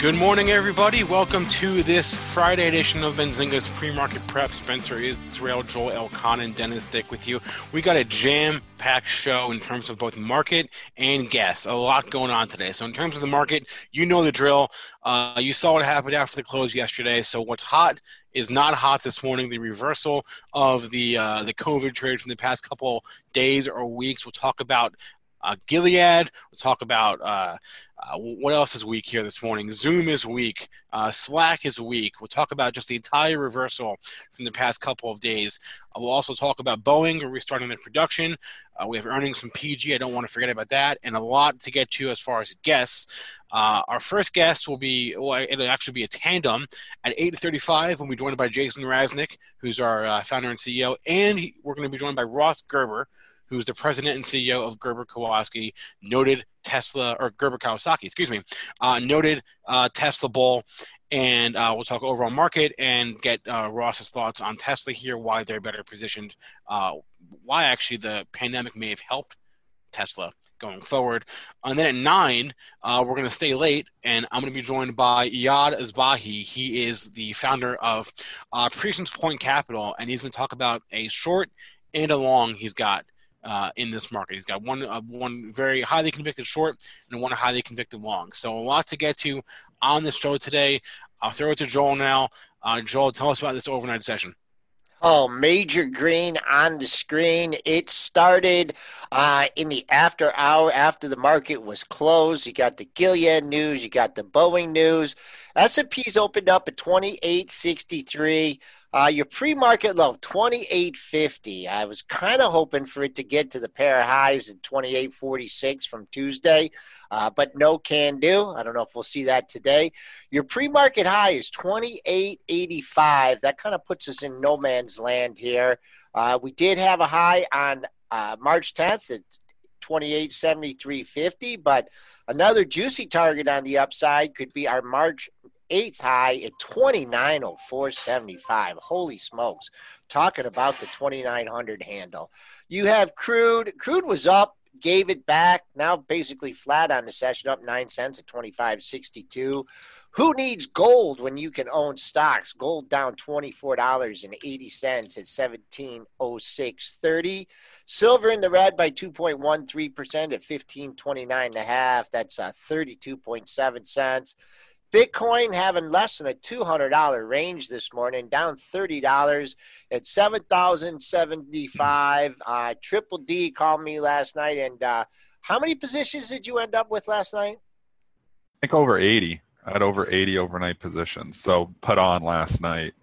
Good morning, everybody. Welcome to this Friday edition of Benzinga's Pre-Market Prep. Spencer Israel, Joel Elconin, and Dennis Dick with you. We got a jam-packed show in terms of both market and guests. A lot going on today. So, in terms of the market, you know the drill. Uh, you saw what happened after the close yesterday. So, what's hot is not hot this morning. The reversal of the uh, the COVID trade from the past couple days or weeks. We'll talk about uh, Gilead. We'll talk about uh, uh, what else is weak here this morning. Zoom is weak. Uh, Slack is weak. We'll talk about just the entire reversal from the past couple of days. Uh, we'll also talk about Boeing restarting their production. Uh, we have earnings from PG. I don't want to forget about that, and a lot to get to as far as guests. our first guest will be well, it'll actually be a tandem at 8:35. We'll be joined by Jason Raznick, who's our founder and CEO, and he, we're going to be joined by Ross Gerber who's the president and CEO of Gerber Kowalski, noted Tesla or Gerber Kawasaki, excuse me, uh, noted uh, Tesla bull, and uh, we'll talk overall market and get uh, Ross's thoughts on Tesla here, why they're better positioned, uh, why actually the pandemic may have helped Tesla going forward. And then at nine, uh, we're going to stay late, and I'm going to be joined by Eiad Asbahi. He is the founder of uh, Prescience Point Capital, and he's going to talk about a short and a long he's got uh, in this market. He's got one uh, one very highly convicted short and one highly convicted long. So a lot to get to on the show today. I'll throw it to Joel now. Uh, Joel, tell us about this overnight session. Oh, major green on the screen. It started uh, in the after hour after the market was closed. You got the Gilead news, you got the Boeing news. S&P's opened up at 2863. Uh, your pre-market low, 2850. I was kind of hoping for it to get to the pair of highs at 2846 from Tuesday, uh, but no can do. I don't know if we'll see that today. Your pre-market high is 2885. That kind of puts us in no man's land here. Uh, we did have a high on uh, March 10th at 2873.50, but another juicy target on the upside could be our March eighth high at 2904.75. Holy smokes. Talking about the 2900 handle. You have crude. Crude was up, gave it back. Now basically flat on the session, up nine cents at 25.62. Who needs gold when you can own stocks? Gold down $24.80 at 1706.30. Silver in the red by 2.13% at 1529.5. That's uh, 32.7 cents. Bitcoin having less than a $200 range this morning, down $30 at 7,075. Uh, Triple D called me last night. And uh, how many positions did you end up with last night? I think over 80. I had over 80 overnight positions. So put on last night.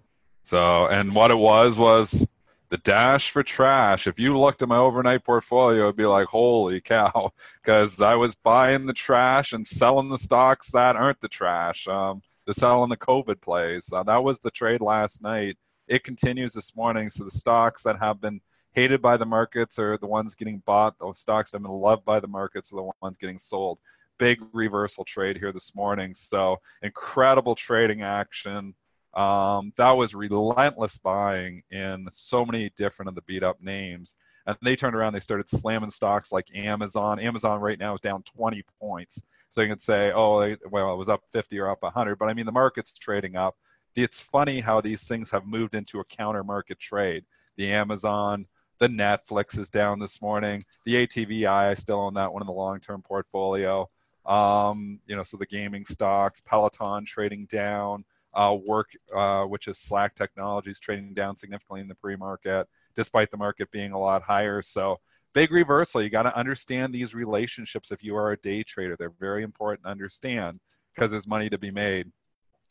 So, and what it was was the dash for trash. If you looked at my overnight portfolio, it'd be like, holy cow, because I was buying the trash and selling the stocks that aren't the trash. Um, the selling the COVID plays. Uh, that was the trade last night. It continues this morning. So the stocks that have been hated by the markets are the ones getting bought. The stocks that have been loved by the markets are the ones getting sold. Big reversal trade here this morning. So incredible trading action. Um, that was relentless buying in so many different of the beat up names. And they turned around, they started slamming stocks like Amazon. Amazon right now is down 20 points. So you can say, oh, well, it was up 50 or up 100. But I mean, the market's trading up. It's funny how these things have moved into a counter market trade. The Amazon, the Netflix is down this morning. The ATVI, I still own that one in the long term portfolio. Um, you know, so the gaming stocks, Peloton trading down uh, work, uh, which is Slack Technologies, trading down significantly in the pre-market, despite the market being a lot higher. So big reversal. You got to understand these relationships if you are a day trader. They're very important to understand because there's money to be made.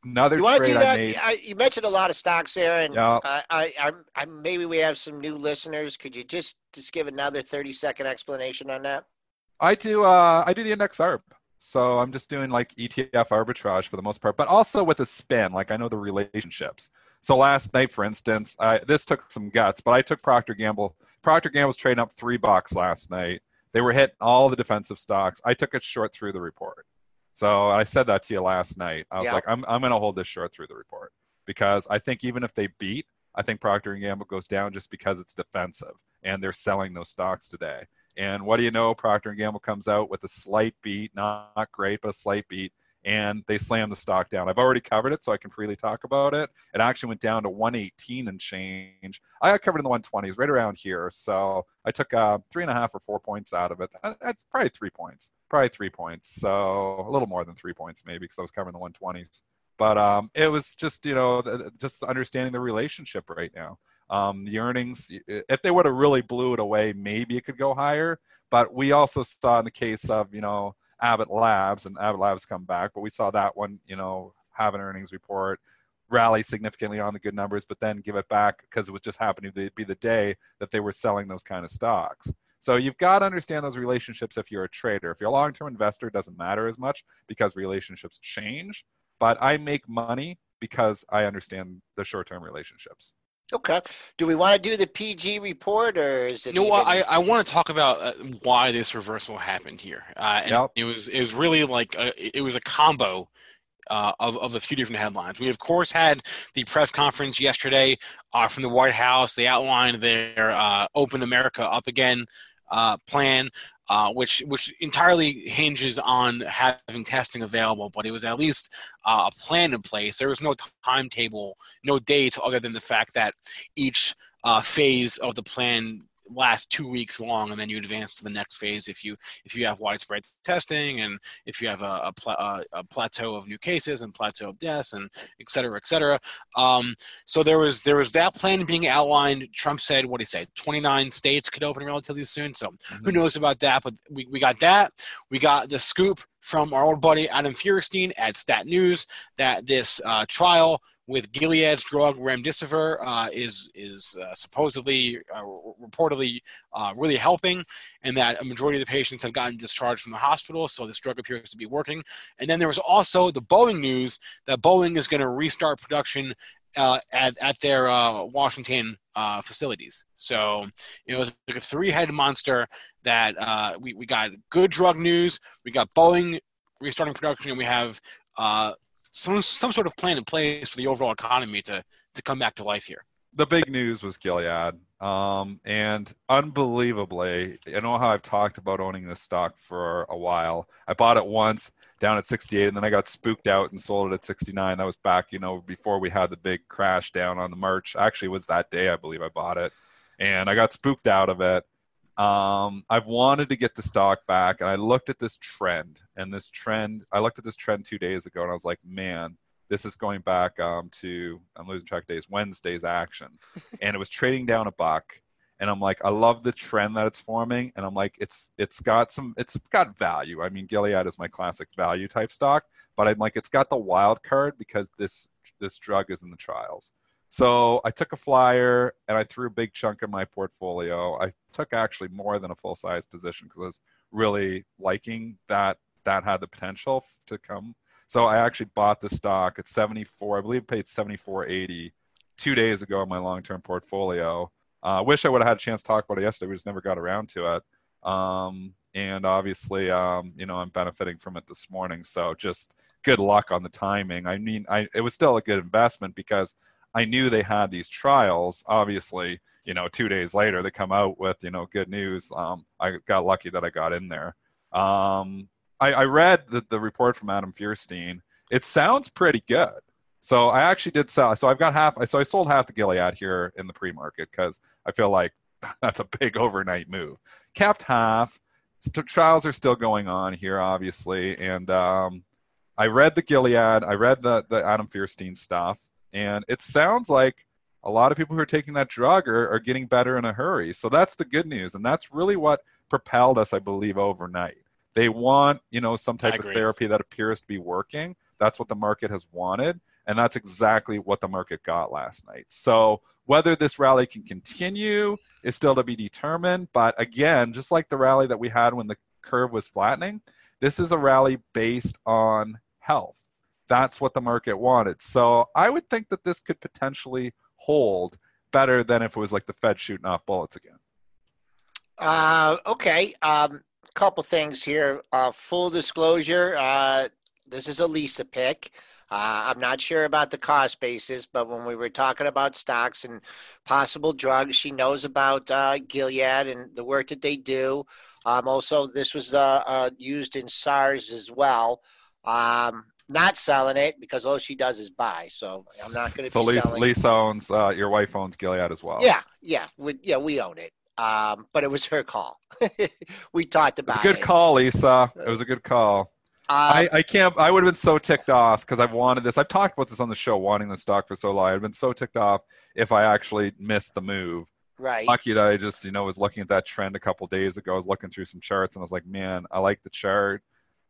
Another you want to do that? made, I, you mentioned a lot of stocks there, and yeah. I, I, I'm, I, maybe we have some new listeners. Could you just just give another 30 second explanation on that? I do. Uh, I do the index ARB. So I'm just doing like ETF arbitrage for the most part, but also with a spin. Like I know the relationships. So last night, for instance, I, this took some guts, but I took Procter Gamble. Procter Gamble was trading up three bucks last night. They were hitting all the defensive stocks. I took it short through the report. So I said that to you last night. I was like, I'm, I'm going to hold this short through the report because I think even if they beat, I think Procter and Gamble goes down just because it's defensive and they're selling those stocks today. And what do you know? Procter and Gamble comes out with a slight beat, not, not great, but a slight beat, and they slam the stock down. I've already covered it, so I can freely talk about it. It actually went down to 118 and change. I got covered in the 120s, right around here. So I took uh, three and a half or four points out of it. That's probably three points, probably three points. So a little more than three points, maybe, because I was covering the 120s. But um, it was just, you know, just understanding the relationship right now. Um, the earnings, if they would have really blew it away, maybe it could go higher. But we also saw in the case of, you know, Abbott Labs, and Abbott Labs come back, but we saw that one, you know, have an earnings report, rally significantly on the good numbers, but then give it back because it was just happening to be the day that they were selling those kind of stocks. So you've got to understand those relationships if you're a trader. If you're a long-term investor, it doesn't matter as much because relationships change. But I make money because I understand the short-term relationships. Okay. Do we want to do the PG report or is it? You know what? I, I want to talk about uh, why this reversal happened here. Uh, and yep. it was it was really like a, it was a combo uh, of, of a few different headlines. We, of course, had the press conference yesterday uh, from the White House. They outlined their uh, Open America Up Again uh, plan uh, which which entirely hinges on having testing available. But it was at least uh, a plan in place. There was no timetable, no date, other than the fact that each uh, phase of the plan last two weeks long, and then you advance to the next phase if you if you have widespread testing and if you have a, a, pla- a plateau of new cases and plateau of deaths and et cetera, et cetera. Um, so there was there was that plan being outlined. Trump said what did he said, 29 states could open relatively soon. So mm-hmm. who knows about that? But we, we got that. We got the scoop from our old buddy Adam Feuerstein at Stat News that this uh, trial with Gilead's drug remdesivir uh, is is uh, supposedly uh, reportedly uh, really helping, and that a majority of the patients have gotten discharged from the hospital. So this drug appears to be working. And then there was also the Boeing news that Boeing is going to restart production uh, at at their uh, Washington facilities. So it was like a three-headed monster that we we got good drug news, we got Boeing restarting production, and we have some some sort of plan in place for the overall economy to to come back to life here. The big news was Gilead, um, and unbelievably, I know how I've talked about owning this stock for a while. I bought it once down at 68, and then I got spooked out and sold it at 69. That was back, you know, before we had the big crash down on the March. Actually, was that day I believe I bought it, and I got spooked out of it um, I've wanted to get the stock back, and I looked at this trend, and this trend, I looked at this trend two days ago, and I was like, man, this is going back um, to I'm losing track of days, Wednesday's action, and it was trading down a buck, and I'm like, I love the trend that it's forming, and I'm like, it's it's got some, it's got value. I mean, Gilead is my classic value type stock, but I'm like, it's got the wild card because this this drug is in the trials. So I took a flyer and I threw a big chunk in my portfolio. I took actually more than a full size position because I was really liking that that had the potential to come. So I actually bought the stock at 74. I believe it paid 74.80 two days ago in my long term portfolio. I uh, wish I would have had a chance to talk about it yesterday. We just never got around to it. Um, and obviously, um, you know, I'm benefiting from it this morning. So just good luck on the timing. I mean, I, it was still a good investment because I knew they had these trials. Obviously, you know, two days later they come out with you know good news. Um, I got lucky that I got in there. Um, I, I, read the, the report from Adam Feuerstein. It sounds pretty good. So I actually did sell. So I've got half. So I sold half the Gilead here in the pre-market because I feel like that's a big overnight move. Kept half. St- trials are still going on here, obviously, and um, I read the Gilead, I read the the Adam Feuerstein stuff, and it sounds like a lot of people who are taking that drug are, are getting better in a hurry. So that's the good news, and that's really what propelled us, I believe, overnight. They want you know some type of therapy that appears to be working. That's what the market has wanted, and that's exactly what the market got last night. So whether this rally can continue is still to be determined. But again, just like the rally that we had when the curve was flattening, this is a rally based on health. That's what the market wanted. So I would think that this could potentially hold better than if it was like the Fed shooting off bullets again. Uh, okay. Um, couple things here. Uh, full disclosure. Uh, this is a Lisa pick. Uh, I'm not sure about the cost basis, but when we were talking about stocks and possible drugs, she knows about uh, Gilead and the work that they do. Um, also, this was uh, uh used in SARS as well. Um, not selling it because all she does is buy. So I'm not going to. So Lisa. Lisa owns uh, your wife owns Gilead as well. Yeah, yeah, we, yeah, we own it. Um, but it was her call. we talked about it. Was a good it. call, Lisa. It was a good call. I, um, I can't. I would have been so ticked off because I've wanted this. I've talked about this on the show, wanting the stock for so long. I've been so ticked off if I actually missed the move. Right. Lucky that I just, you know, was looking at that trend a couple days ago. I was looking through some charts and I was like, man, I like the chart.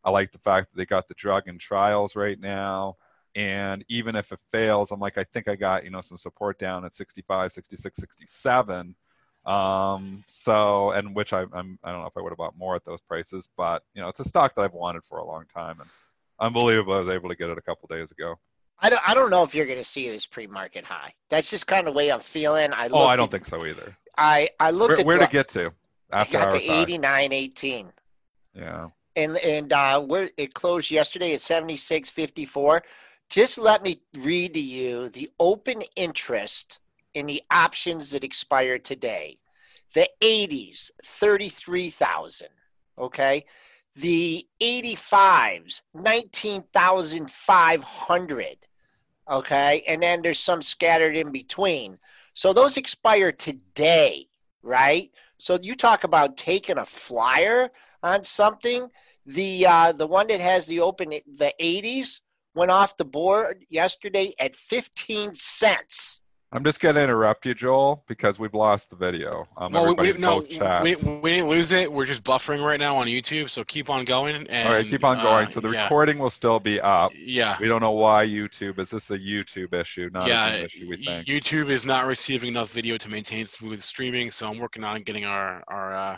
I like the fact that they got the drug in trials right now. And even if it fails, I'm like, I think I got, you know, some support down at 65, 66, 67 um, so, and which I, I'm, I don't know if I would have bought more at those prices, but you know, it's a stock that I've wanted for a long time, and unbelievable I was able to get it a couple days ago. I don't, I don't know if you're going to see this pre-market high. That's just kind of the way I'm feeling. I oh, I don't at, think so either. I, I looked where, at where to get to after I got to 89.18. Yeah. And and uh, where it closed yesterday at 76.54. Just let me read to you the open interest in the options that expire today. The 80s, 33,000. Okay. The 85s, 19,500. Okay. And then there's some scattered in between. So those expire today, right? So you talk about taking a flyer on something. The uh, the one that has the open the 80s went off the board yesterday at 15 cents. I'm just going to interrupt you, Joel, because we've lost the video. Um, well, we, no, we, we, didn't lose it. We're just buffering right now on YouTube, so keep on going. And, All right, keep on going. Uh, so the yeah. recording will still be up. Yeah. We don't know why YouTube. Is this a YouTube issue? Not yeah, an issue, we think. YouTube is not receiving enough video to maintain smooth streaming, so I'm working on getting our, our uh,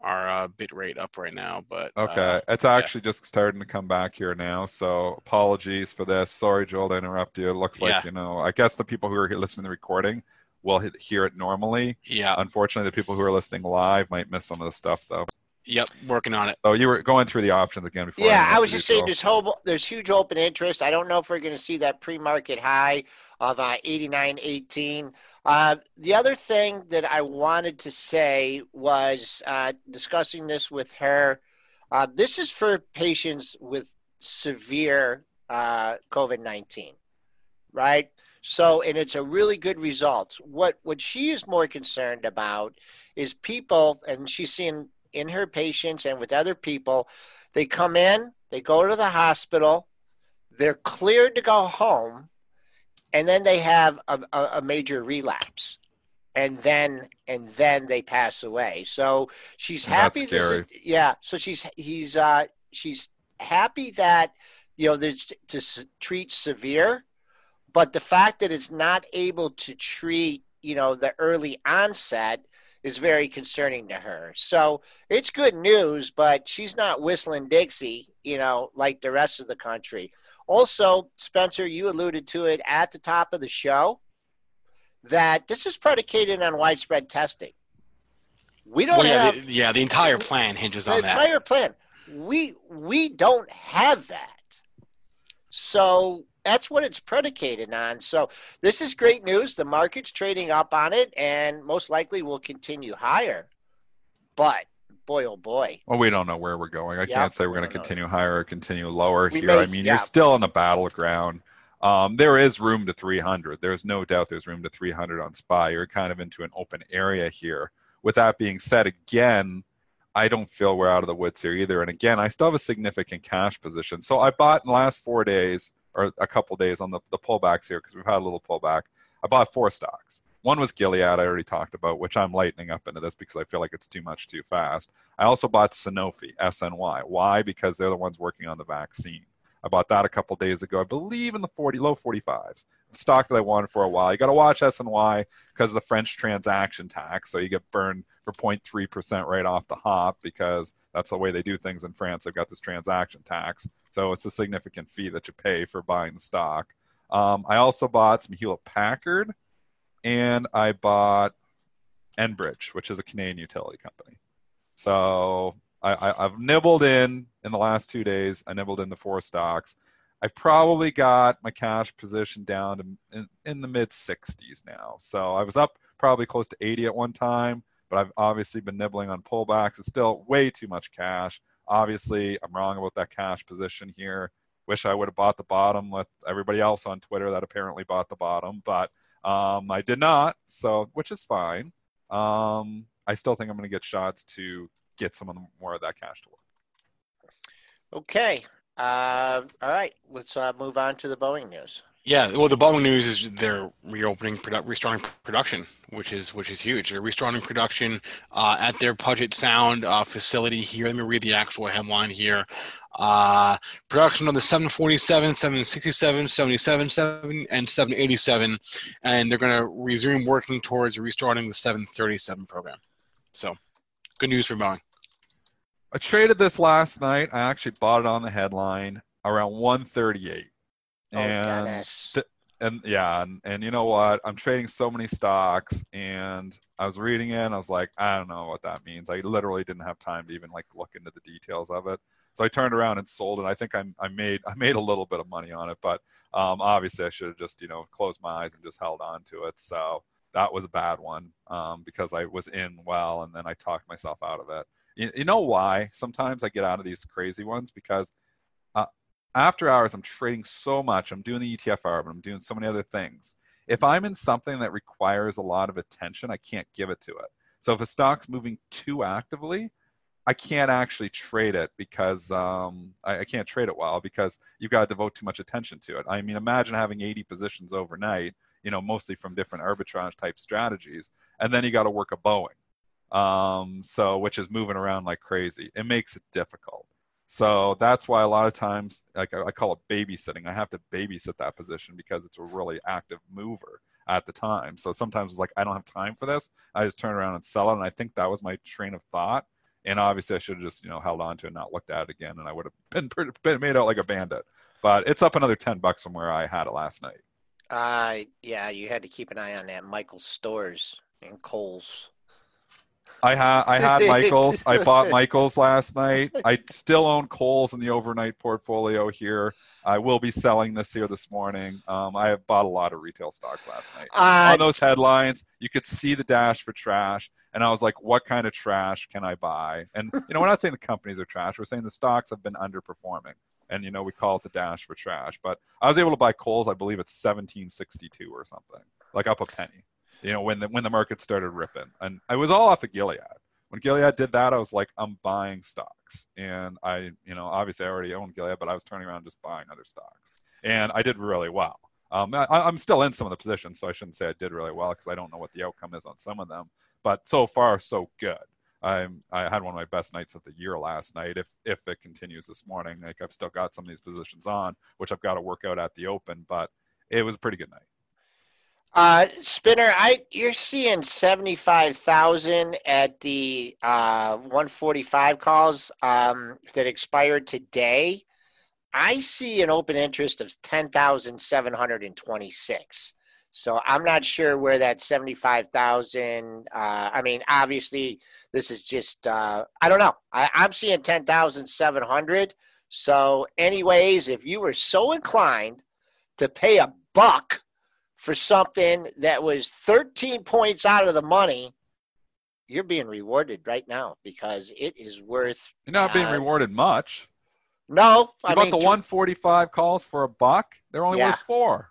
our uh, bit rate up right now. But okay, uh, it's actually yeah. just starting to come back here now. So apologies for this. Sorry, Joel, to interrupt you. It looks like yeah. you know. I guess the people who are listening to the recording will hear it normally. Yeah. Unfortunately, the people who are listening live might miss some of the stuff though. Yep, working on it. So you were going through the options again before. Yeah, I, I was just saying there's whole there's huge open interest. I don't know if we're going to see that pre-market high of uh, 89.18. Uh, the other thing that I wanted to say was uh, discussing this with her. Uh, this is for patients with severe uh, COVID 19, right? So, and it's a really good result. What what she is more concerned about is people, and she's seen in her patients and with other people, they come in, they go to the hospital, they're cleared to go home, and then they have a, a, a major relapse and then and then they pass away. So she's happy. That's scary. yeah. So she's he's uh she's happy that you know there's to treat severe, but the fact that it's not able to treat you know the early onset is very concerning to her. So it's good news, but she's not whistling Dixie, you know, like the rest of the country. Also, Spencer, you alluded to it at the top of the show that this is predicated on widespread testing. We don't well, yeah, have the, yeah, the entire plan hinges on that. The entire plan. We we don't have that. So that's what it's predicated on. So this is great news. The market's trading up on it and most likely will continue higher. But boy, oh boy. Well, we don't know where we're going. I can't say we're going to continue higher or continue lower we here. May, I mean, yeah. you're still on the battleground. Um, there is room to 300. There's no doubt there's room to 300 on SPY. You're kind of into an open area here. With that being said, again, I don't feel we're out of the woods here either. And again, I still have a significant cash position. So I bought in the last four days or a couple days on the, the pullbacks here because we've had a little pullback. I bought four stocks. One was Gilead, I already talked about, which I'm lightening up into this because I feel like it's too much too fast. I also bought Sanofi, SNY. Why? Because they're the ones working on the vaccine. I bought that a couple days ago. I believe in the 40 low 45s. Stock that I wanted for a while. You got to watch SNY because of the French transaction tax. So you get burned for 0.3% right off the hop because that's the way they do things in France. They've got this transaction tax. So it's a significant fee that you pay for buying the stock. Um, I also bought some Hewlett Packard and I bought Enbridge, which is a Canadian utility company. So I, have nibbled in in the last two days. I nibbled in the four stocks. I've probably got my cash position down to in, in the mid 60s now. So I was up probably close to 80 at one time, but I've obviously been nibbling on pullbacks. It's still way too much cash. Obviously, I'm wrong about that cash position here. Wish I would have bought the bottom with everybody else on Twitter that apparently bought the bottom, but um, I did not. So, which is fine. Um, I still think I'm going to get shots to get some of the, more of that cash to work. Okay. Uh, all right. Let's uh, move on to the Boeing news. Yeah, well, the Boeing news is they're reopening, produ- restarting production, which is which is huge. They're restarting production uh, at their Puget Sound uh, facility here. Let me read the actual headline here. Uh, production on the 747, 767, 77, 7, and 787, and they're going to resume working towards restarting the 737 program. So, good news for Boeing. I traded this last night. I actually bought it on the headline around 138. Oh, and th- and yeah, and, and you know what? I'm trading so many stocks and I was reading it and I was like, I don't know what that means. I literally didn't have time to even like look into the details of it. So I turned around and sold it. I think I, I made I made a little bit of money on it, but um, obviously I should have just you know closed my eyes and just held on to it. So that was a bad one um, because I was in well and then I talked myself out of it. You, you know why? Sometimes I get out of these crazy ones because after hours I'm trading so much. I'm doing the ETF arb, I'm doing so many other things. If I'm in something that requires a lot of attention, I can't give it to it. So if a stock's moving too actively, I can't actually trade it because um, I, I, can't trade it well because you've got to devote too much attention to it. I mean, imagine having 80 positions overnight, you know, mostly from different arbitrage type strategies, and then you got to work a Boeing um, so which is moving around like crazy. It makes it difficult. So that's why a lot of times, like I call it babysitting. I have to babysit that position because it's a really active mover at the time. So sometimes it's like I don't have time for this. I just turn around and sell it. And I think that was my train of thought. And obviously, I should have just you know held on to it and not looked at it again, and I would have been, been made out like a bandit. But it's up another ten bucks from where I had it last night. Uh, yeah, you had to keep an eye on that Michael Stores and Kohl's. I had I had Michaels. I bought Michaels last night. I still own Kohl's in the overnight portfolio here. I will be selling this here this morning. Um, I have bought a lot of retail stocks last night. Uh, On those headlines, you could see the dash for trash, and I was like, "What kind of trash can I buy?" And you know, we're not saying the companies are trash. We're saying the stocks have been underperforming, and you know, we call it the dash for trash. But I was able to buy Kohl's. I believe it's seventeen sixty two or something, like up a penny you know, when the when the market started ripping. And I was all off the Gilead. When Gilead did that, I was like, I'm buying stocks. And I, you know, obviously I already owned Gilead, but I was turning around just buying other stocks. And I did really well. Um, I, I'm still in some of the positions, so I shouldn't say I did really well because I don't know what the outcome is on some of them. But so far, so good. I'm, I had one of my best nights of the year last night. If if it continues this morning, like I've still got some of these positions on, which I've got to work out at the open. But it was a pretty good night. Uh, Spinner, I you're seeing seventy five thousand at the uh, one forty five calls um, that expired today. I see an open interest of ten thousand seven hundred and twenty six. So I'm not sure where that seventy five thousand. Uh, I mean, obviously, this is just uh, I don't know. I, I'm seeing ten thousand seven hundred. So, anyways, if you were so inclined to pay a buck for something that was 13 points out of the money, you're being rewarded right now because it is worth. You're not being uh, rewarded much. No, you I got mean, the 145 calls for a buck. They're only yeah. worth four,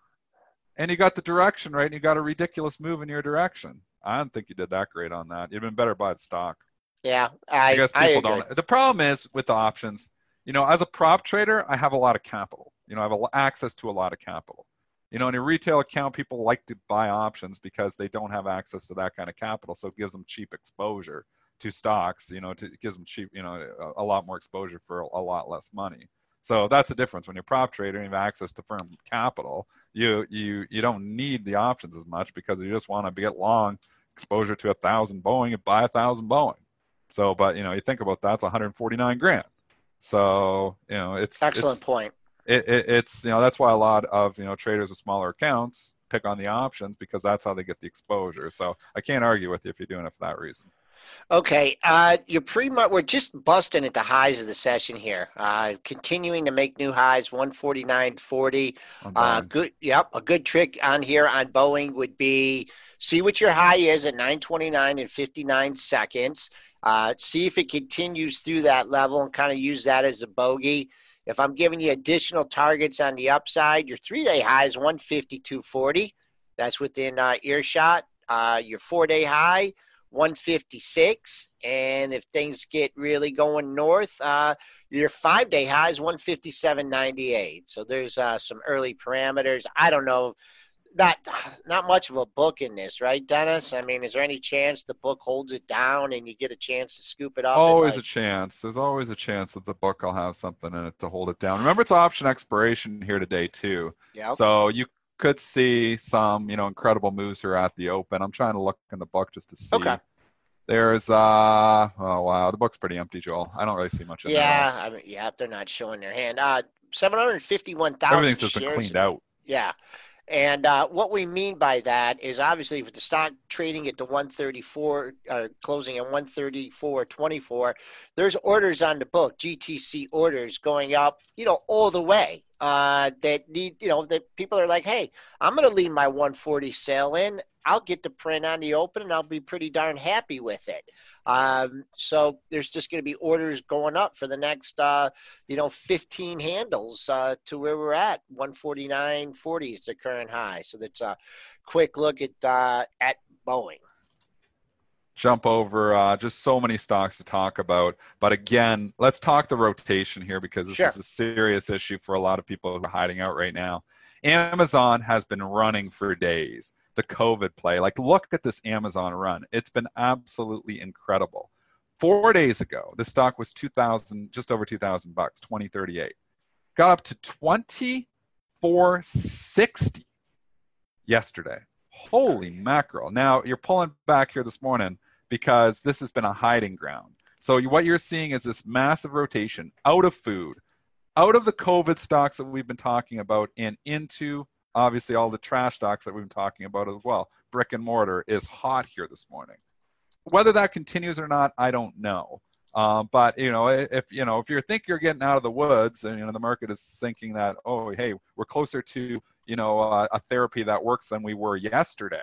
and you got the direction right, and you got a ridiculous move in your direction. I don't think you did that great on that. You'd been better by the stock. Yeah, I, I guess I people agree. don't. The problem is with the options. You know, as a prop trader, I have a lot of capital. You know, I have a, access to a lot of capital. You know, in a retail account, people like to buy options because they don't have access to that kind of capital, so it gives them cheap exposure to stocks. You know, to, it gives them cheap, you know, a, a lot more exposure for a, a lot less money. So that's the difference. When you're prop trader and you have access to firm capital, you you you don't need the options as much because you just want to get long exposure to a thousand Boeing and buy a thousand Boeing. So, but you know, you think about that's 149 grand. So you know, it's Excellent it's, point. It, it, it's you know that's why a lot of you know traders with smaller accounts pick on the options because that's how they get the exposure. So I can't argue with you if you're doing it for that reason. Okay, uh, you're pretty much we're just busting at the highs of the session here. Uh, continuing to make new highs, one forty nine forty. on Uh, good. Yep. A good trick on here on Boeing would be see what your high is at 929 and 59 seconds. Uh, see if it continues through that level and kind of use that as a bogey. If I'm giving you additional targets on the upside, your three day high is 152.40. That's within uh, earshot. Uh, your four day high, 156. And if things get really going north, uh, your five day high is 157.98. So there's uh, some early parameters. I don't know. Not not much of a book in this, right, Dennis? I mean, is there any chance the book holds it down and you get a chance to scoop it up? Always like- a chance. There's always a chance that the book will have something in it to hold it down. Remember, it's option expiration here today too. Yep. So you could see some, you know, incredible moves here at the open. I'm trying to look in the book just to see. Okay. There's uh oh wow, the book's pretty empty, Joel. I don't really see much yeah, I mean, yeah, they're not showing their hand. Uh, seven hundred fifty-one thousand. Everything's just been cleaned out. Yeah. And uh, what we mean by that is obviously with the stock trading at the 134, uh, closing at 134.24, there's orders on the book, GTC orders going up, you know, all the way. Uh, that need, you know, that people are like, hey, I'm going to leave my 140 sale in. I'll get the print on the open and I'll be pretty darn happy with it. Um, so there's just going to be orders going up for the next, uh, you know, 15 handles uh, to where we're at. 149.40 is the current high. So that's a quick look at uh, at Boeing. Jump over uh, just so many stocks to talk about. But again, let's talk the rotation here because this Sure. is a serious issue for a lot of people who are hiding out right now. Amazon has been running for days. The COVID play, like look at this Amazon run. It's been absolutely incredible. Four days ago, the stock was 2000, just over 2000 bucks, 2038. Got up to 2460 yesterday. Holy mackerel. Now you're pulling back here this morning because this has been a hiding ground. So what you're seeing is this massive rotation out of food, out of the COVID stocks that we've been talking about, and into obviously all the trash stocks that we've been talking about as well. Brick and mortar is hot here this morning. Whether that continues or not, I don't know. Um, but you know, if you know, if you think you're getting out of the woods, and you know the market is thinking that, oh, hey, we're closer to you know uh, a therapy that works than we were yesterday,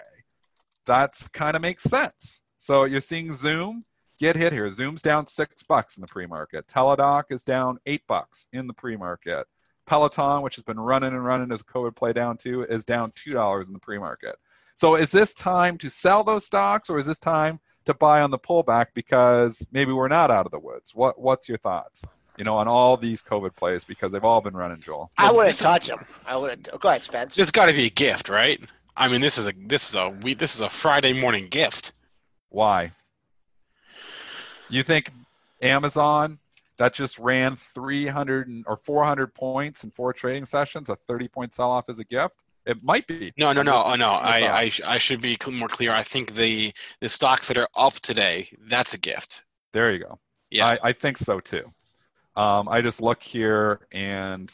that's kind of makes sense. So you're seeing Zoom get hit here. Zoom's down six bucks in the pre-market. Teladoc is down eight bucks in the pre-market. Peloton, which has been running and running as COVID play down too, is down two dollars in the pre-market. So is this time to sell those stocks, or is this time to buy on the pullback because maybe we're not out of the woods? What What's your thoughts? You know, on all these COVID plays because they've all been running, Joel. I wouldn't this is- touch them. I would. Have. Go ahead, Spence. This got to be a gift, right? I mean, this is a this is a we this is a Friday morning gift. Why? You think Amazon that just ran 300 or 400 points in four trading sessions, a 30 point sell off is a gift? It might be. No, no, no, oh, no. I, I. I should be more clear. I think the the stocks that are up today, that's a gift. There you go. Yeah. I, I think so too. Um, I just look here and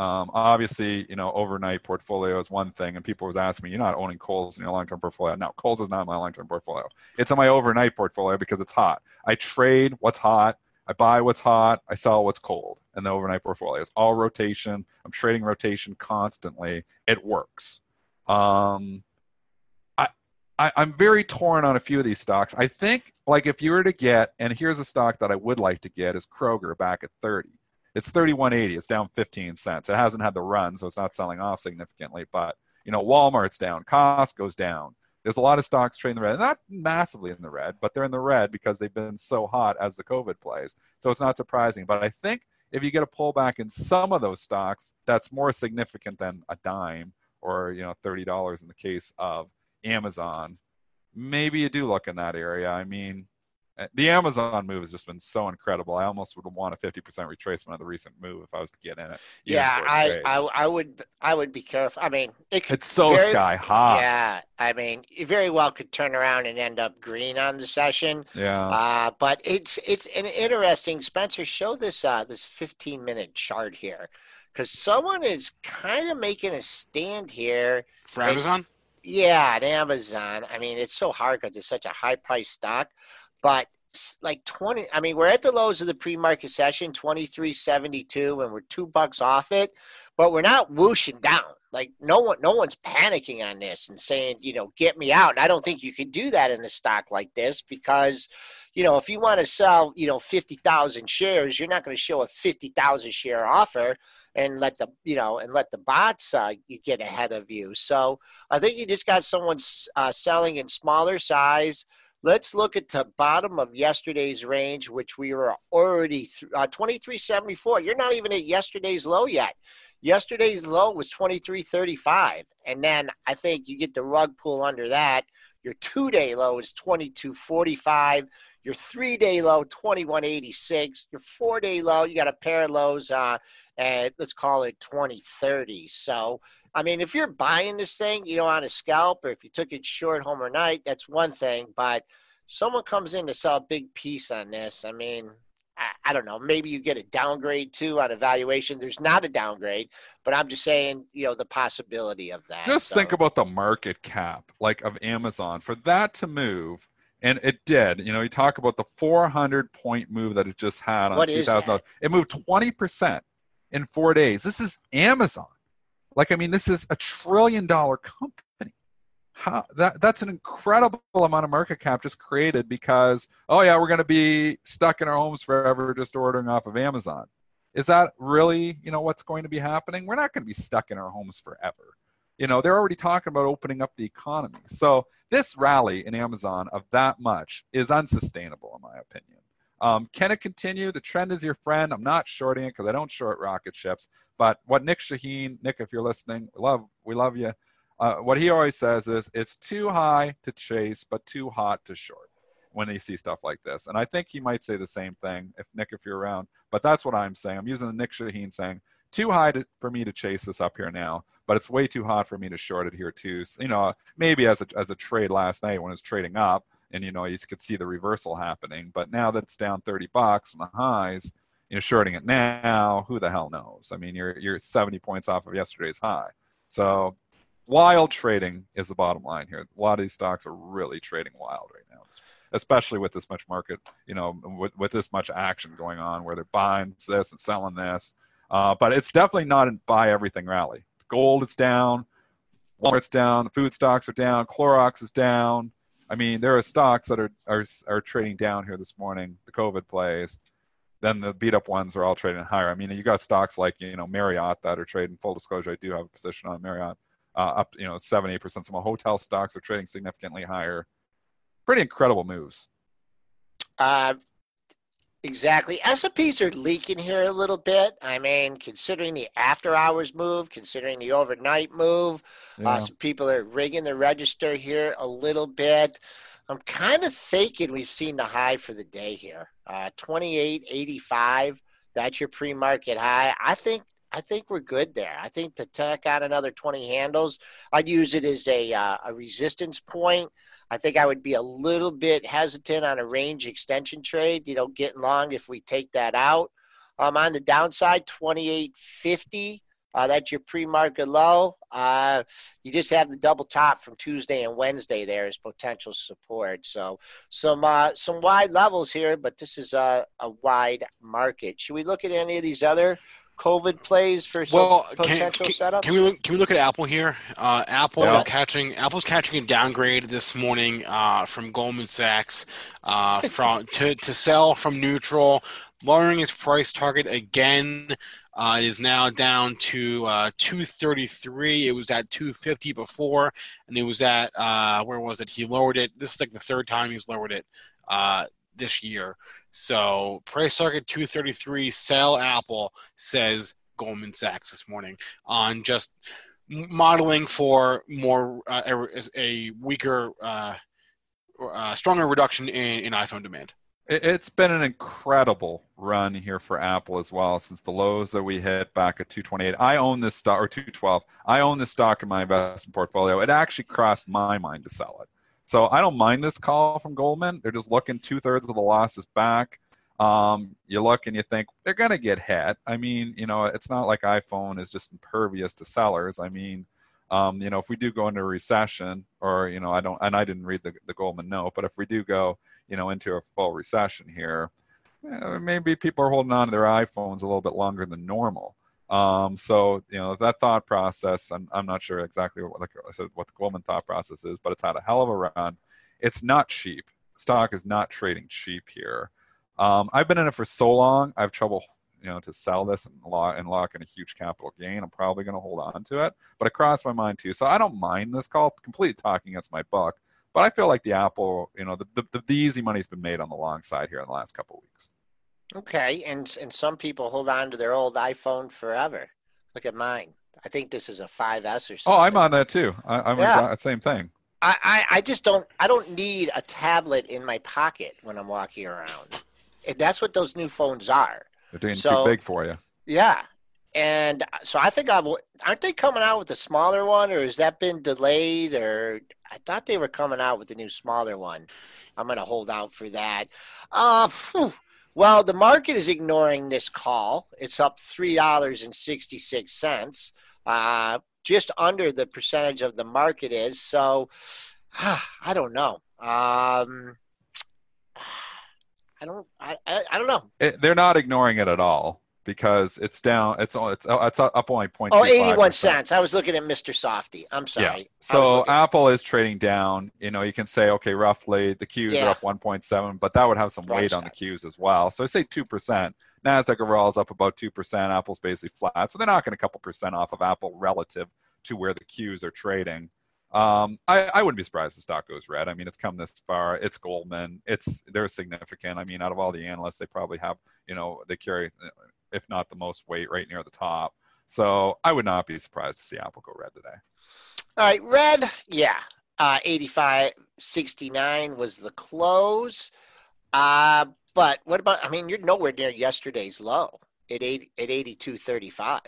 um, obviously, you know, overnight portfolio is one thing, and people was asking me, "You're not owning Kohl's in your long-term portfolio?" No, Kohl's is not my long-term portfolio. It's in my overnight portfolio because it's hot. I trade what's hot. I buy what's hot. I sell what's cold in the overnight portfolio. It's all rotation. I'm trading rotation constantly. It works. Um, I, I I'm very torn on a few of these stocks. I think like if you were to get, and here's a stock that I would like to get is Kroger back at 30. It's 31.80. It's down 15 cents. It hasn't had the run, so it's not selling off significantly. But you know, Walmart's down, Costco's down. There's a lot of stocks trading the red, not massively in the red, but they're in the red because they've been so hot as the COVID plays. So it's not surprising. But I think if you get a pullback in some of those stocks, that's more significant than a dime or you know thirty dollars in the case of Amazon. Maybe you do look in that area. I mean, the Amazon move has just been so incredible. I almost would want a 50% retracement of the recent move if I was to get in it. Yeah, I, I, I would I would be careful. I mean, it it's so very, sky high. Yeah, I mean, it very well could turn around and end up green on the session. Yeah. Uh, but it's it's an interesting. Spencer, show this uh, this 15 minute chart here, because someone is kind of making a stand here for Amazon. And, yeah, at Amazon. I mean, it's so hard because it's such a high price stock but like 20 i mean we're at the lows of the pre-market session 2372 and we're two bucks off it but we're not whooshing down. Like no one no one's panicking on this and saying you know get me out. And i don't think you could do that in a stock like this because you know if you want to sell you know 50,000 shares you're not going to show a 50,000 share offer and let the you know and let the bots uh, get ahead of you. So i think you just got someone uh, selling in smaller size Let's look at the bottom of yesterday's range, which we were already th- uh, 2374. You're not even at yesterday's low yet. Yesterday's low was 2335. And then I think you get the rug pull under that. Your two day low is 2245. Your three day low, 2186. Your four day low, you got a pair of lows uh, at, let's call it 2030. So I mean, if you're buying this thing, you know, on a scalp, or if you took it short home or night, that's one thing. But someone comes in to sell a big piece on this. I mean, I, I don't know. Maybe you get a downgrade too on evaluation. There's not a downgrade, but I'm just saying, you know, the possibility of that. Just so. think about the market cap, like of Amazon, for that to move. And it did. You know, you talk about the 400 point move that it just had on 2000. It moved 20% in four days. This is Amazon. Like, I mean, this is a trillion dollar company. How, that that's an incredible amount of market cap just created because oh yeah we're going to be stuck in our homes forever just ordering off of Amazon. Is that really you know what's going to be happening? We're not going to be stuck in our homes forever. You know they're already talking about opening up the economy. So this rally in Amazon of that much is unsustainable in my opinion. Um, can it continue? The trend is your friend. I'm not shorting it because I don't short rocket ships. But what Nick Shaheen, Nick, if you're listening, we love we love you. Uh, what he always says is it's too high to chase, but too hot to short when you see stuff like this. And I think he might say the same thing if Nick, if you're around. But that's what I'm saying. I'm using the Nick Shaheen saying too high to, for me to chase this up here now, but it's way too hot for me to short it here too. So, you know, maybe as a as a trade last night when it's trading up, and you know you could see the reversal happening. But now that it's down 30 bucks from the highs, you're shorting it now, who the hell knows? I mean, you're you're 70 points off of yesterday's high. So wild trading is the bottom line here. A lot of these stocks are really trading wild right now, especially with this much market, you know, with, with this much action going on where they're buying this and selling this. Uh, but it's definitely not a buy everything rally. Gold is down, Walmart's down, the food stocks are down, Clorox is down. I mean, there are stocks that are, are, are trading down here this morning, the COVID plays. Then the beat up ones are all trading higher. I mean, you got stocks like, you know, Marriott that are trading, full disclosure, I do have a position on Marriott, uh, up, you know, 7 8%. Some hotel stocks are trading significantly higher. Pretty incredible moves. Uh, Exactly. S&Ps are leaking here a little bit. I mean, considering the after hours move, considering the overnight move, uh, yeah. uh, some people are rigging the register here a little bit. I'm kind of thinking we've seen the high for the day here. Uh, 28.85. That's your pre-market high. I think I think we're good there. I think to tack on another 20 handles, I'd use it as a, uh, a resistance point. I think I would be a little bit hesitant on a range extension trade, you know, getting long if we take that out. Um, on the downside, 2850. Uh, that's your pre-market low. Uh, you just have the double top from Tuesday and Wednesday there as potential support. So some uh, some wide levels here, but this is a, a wide market. Should we look at any of these other COVID plays for some well, potential can, setups? Can we look, can we look at Apple here? Uh, Apple yeah. is catching Apple's catching a downgrade this morning uh, from Goldman Sachs uh, from to to sell from neutral, lowering its price target again. Uh, it is now down to uh, 233. It was at 250 before, and it was at uh, where was it? He lowered it. This is like the third time he's lowered it uh, this year. So price target 233. Sell Apple says Goldman Sachs this morning on just modeling for more uh, a, a, weaker, uh, uh, stronger reduction in, in iPhone demand. It's been an incredible run here for Apple as well since the lows that we hit back at 228. I own this stock or 212. I own this stock in my investment portfolio. It actually crossed my mind to sell it. So I don't mind this call from Goldman. They're just looking two thirds of the losses back. Um, you look and you think they're going to get hit. I mean, you know, it's not like iPhone is just impervious to sellers. I mean, um, you know, if we do go into a recession, or you know, I don't, and I didn't read the, the Goldman note, but if we do go, you know, into a full recession here, eh, maybe people are holding on to their iPhones a little bit longer than normal. Um, so you know that thought process, I'm, I'm not sure exactly what, like I said, what the Goldman thought process is, but it's had a hell of a run. It's not cheap. Stock is not trading cheap here. Um, I've been in it for so long. I have trouble you know to sell this and lock and lock in a huge capital gain. I'm probably going to hold on to it, but it crossed my mind too. So I don't mind this call. Completely talking against my buck, but I feel like the Apple, you know, the, the, the easy money's been made on the long side here in the last couple weeks. Okay, and and some people hold on to their old iPhone forever. Look at mine. I think this is a 5S or something. Oh, I'm on that too. I, am yeah. same thing. I, I, I just don't I don't need a tablet in my pocket when I'm walking around. And that's what those new phones are. They're doing so, too big for you. Yeah. And so I think I aren't they coming out with a smaller one, or has that been delayed? Or I thought they were coming out with the new smaller one. I'm going to hold out for that. Uh, well, the market is ignoring this call. It's up three dollars and sixty six cents, uh, just under the percentage of the market is. So uh, I don't know. Um, I don't. I. I, I don't know. It, they're not ignoring it at all because it's down. It's all. it's it's up only point. Oh, 81 cents. I was looking at Mr. Softy. I'm sorry. Yeah. So Apple is trading down. You know, you can say okay, roughly the Qs yeah. are up 1.7, but that would have some weight on the Qs as well. So I say two percent. Nasdaq overall is up about two percent. Apple's basically flat, so they're knocking a couple percent off of Apple relative to where the Qs are trading. Um, I, I wouldn't be surprised the stock goes red. I mean, it's come this far. It's Goldman. It's they're significant. I mean, out of all the analysts, they probably have you know they carry, if not the most weight, right near the top. So I would not be surprised to see Apple go red today. All right, red. Yeah, uh, 85.69 was the close. Uh, but what about? I mean, you're nowhere near yesterday's low at eight at 82.35.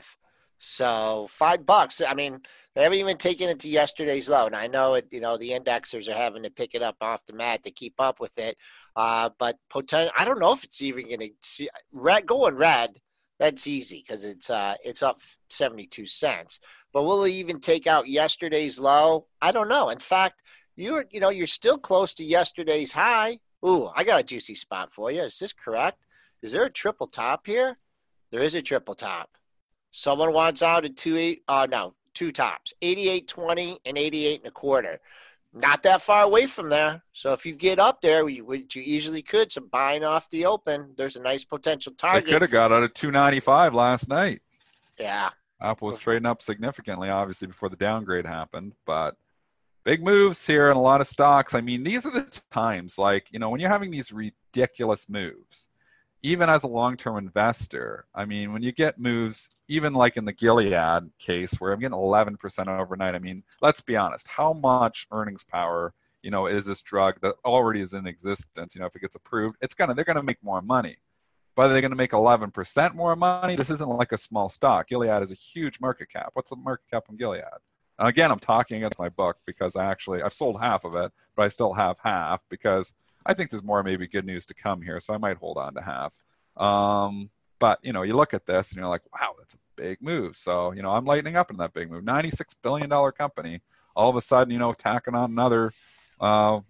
So five bucks. I mean, they haven't even taken it to yesterday's low. And I know it. You know, the indexers are having to pick it up off the mat to keep up with it. Uh, but potential. I don't know if it's even going to see red going red. That's easy because it's uh, it's up seventy two cents. But will it even take out yesterday's low? I don't know. In fact, you're you know you're still close to yesterday's high. Ooh, I got a juicy spot for you. Is this correct? Is there a triple top here? There is a triple top. Someone wants out at two eight. Uh, no, two tops, eighty-eight twenty and eighty-eight and a quarter. Not that far away from there. So if you get up there, which you easily could, some buying off the open, there's a nice potential target. They could have got out of two ninety-five last night. Yeah. Apple was trading up significantly, obviously, before the downgrade happened, but big moves here in a lot of stocks. I mean, these are the times, like, you know, when you're having these ridiculous moves, even as a long-term investor, I mean, when you get moves, even like in the Gilead case where I'm getting 11% overnight, I mean, let's be honest, how much earnings power, you know, is this drug that already is in existence? You know, if it gets approved, it's gonna they're gonna make more money. But are they going to make 11% more money? This isn't like a small stock. Gilead is a huge market cap. What's the market cap on Gilead? And again, I'm talking against my book because I actually I've sold half of it, but I still have half because I think there's more maybe good news to come here, so I might hold on to half. Um, but you know, you look at this and you're like, wow, that's a big move. So you know, I'm lightening up in that big move. 96 billion dollar company, all of a sudden, you know, tacking on another uh,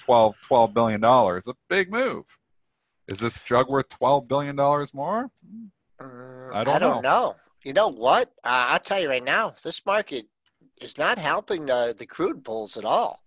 12 12 billion dollars, a big move. Is this drug worth 12 billion dollars more? Uh, I don't, I don't know. know. You know what? Uh, I'll tell you right now, this market is not helping the the crude bulls at all.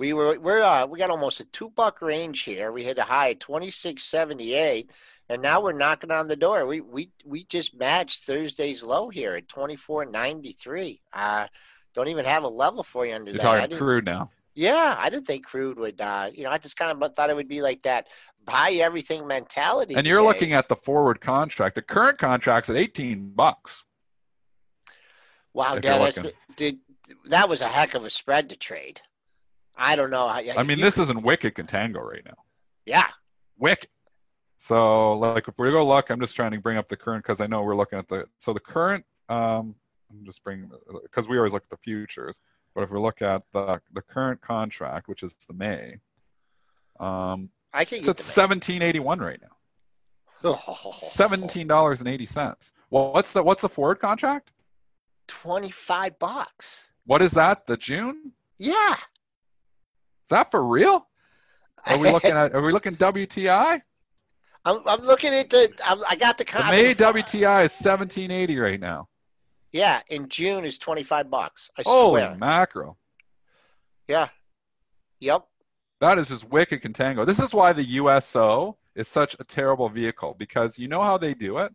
We were we're uh, we got almost a two buck range here. We hit a high twenty six seventy eight, and now we're knocking on the door. We we we just matched Thursday's low here at twenty four ninety three. Uh, don't even have a level for you under You're that. Talking crude now. Yeah, I didn't think crude would. Uh, you know, I just kind of thought it would be like that buy everything mentality. And you're today. looking at the forward contract. The current contract's at 18 bucks. Wow, Dennis, did that was a heck of a spread to trade. I don't know. How, I mean, this isn't wicked contango right now. yeah, Wicked. So, like, if we go look, I'm just trying to bring up the current because I know we're looking at the. So the current, um, I'm just bringing because we always look at the futures. But if we look at the the current contract, which is the May, um, I can it's at 1781 right now. the Seventeen dollars and eighty cents. Well, what's the what's the forward contract? twenty five bucks. What is that? The June? Yeah, that for real? Are we looking at? Are we looking WTI? I'm, I'm looking at the. I'm, I got the. The May WTI is seventeen eighty right now. Yeah, in June is twenty five bucks. I Holy swear. mackerel! Yeah. Yep. That is just wicked contango. This is why the USO is such a terrible vehicle because you know how they do it.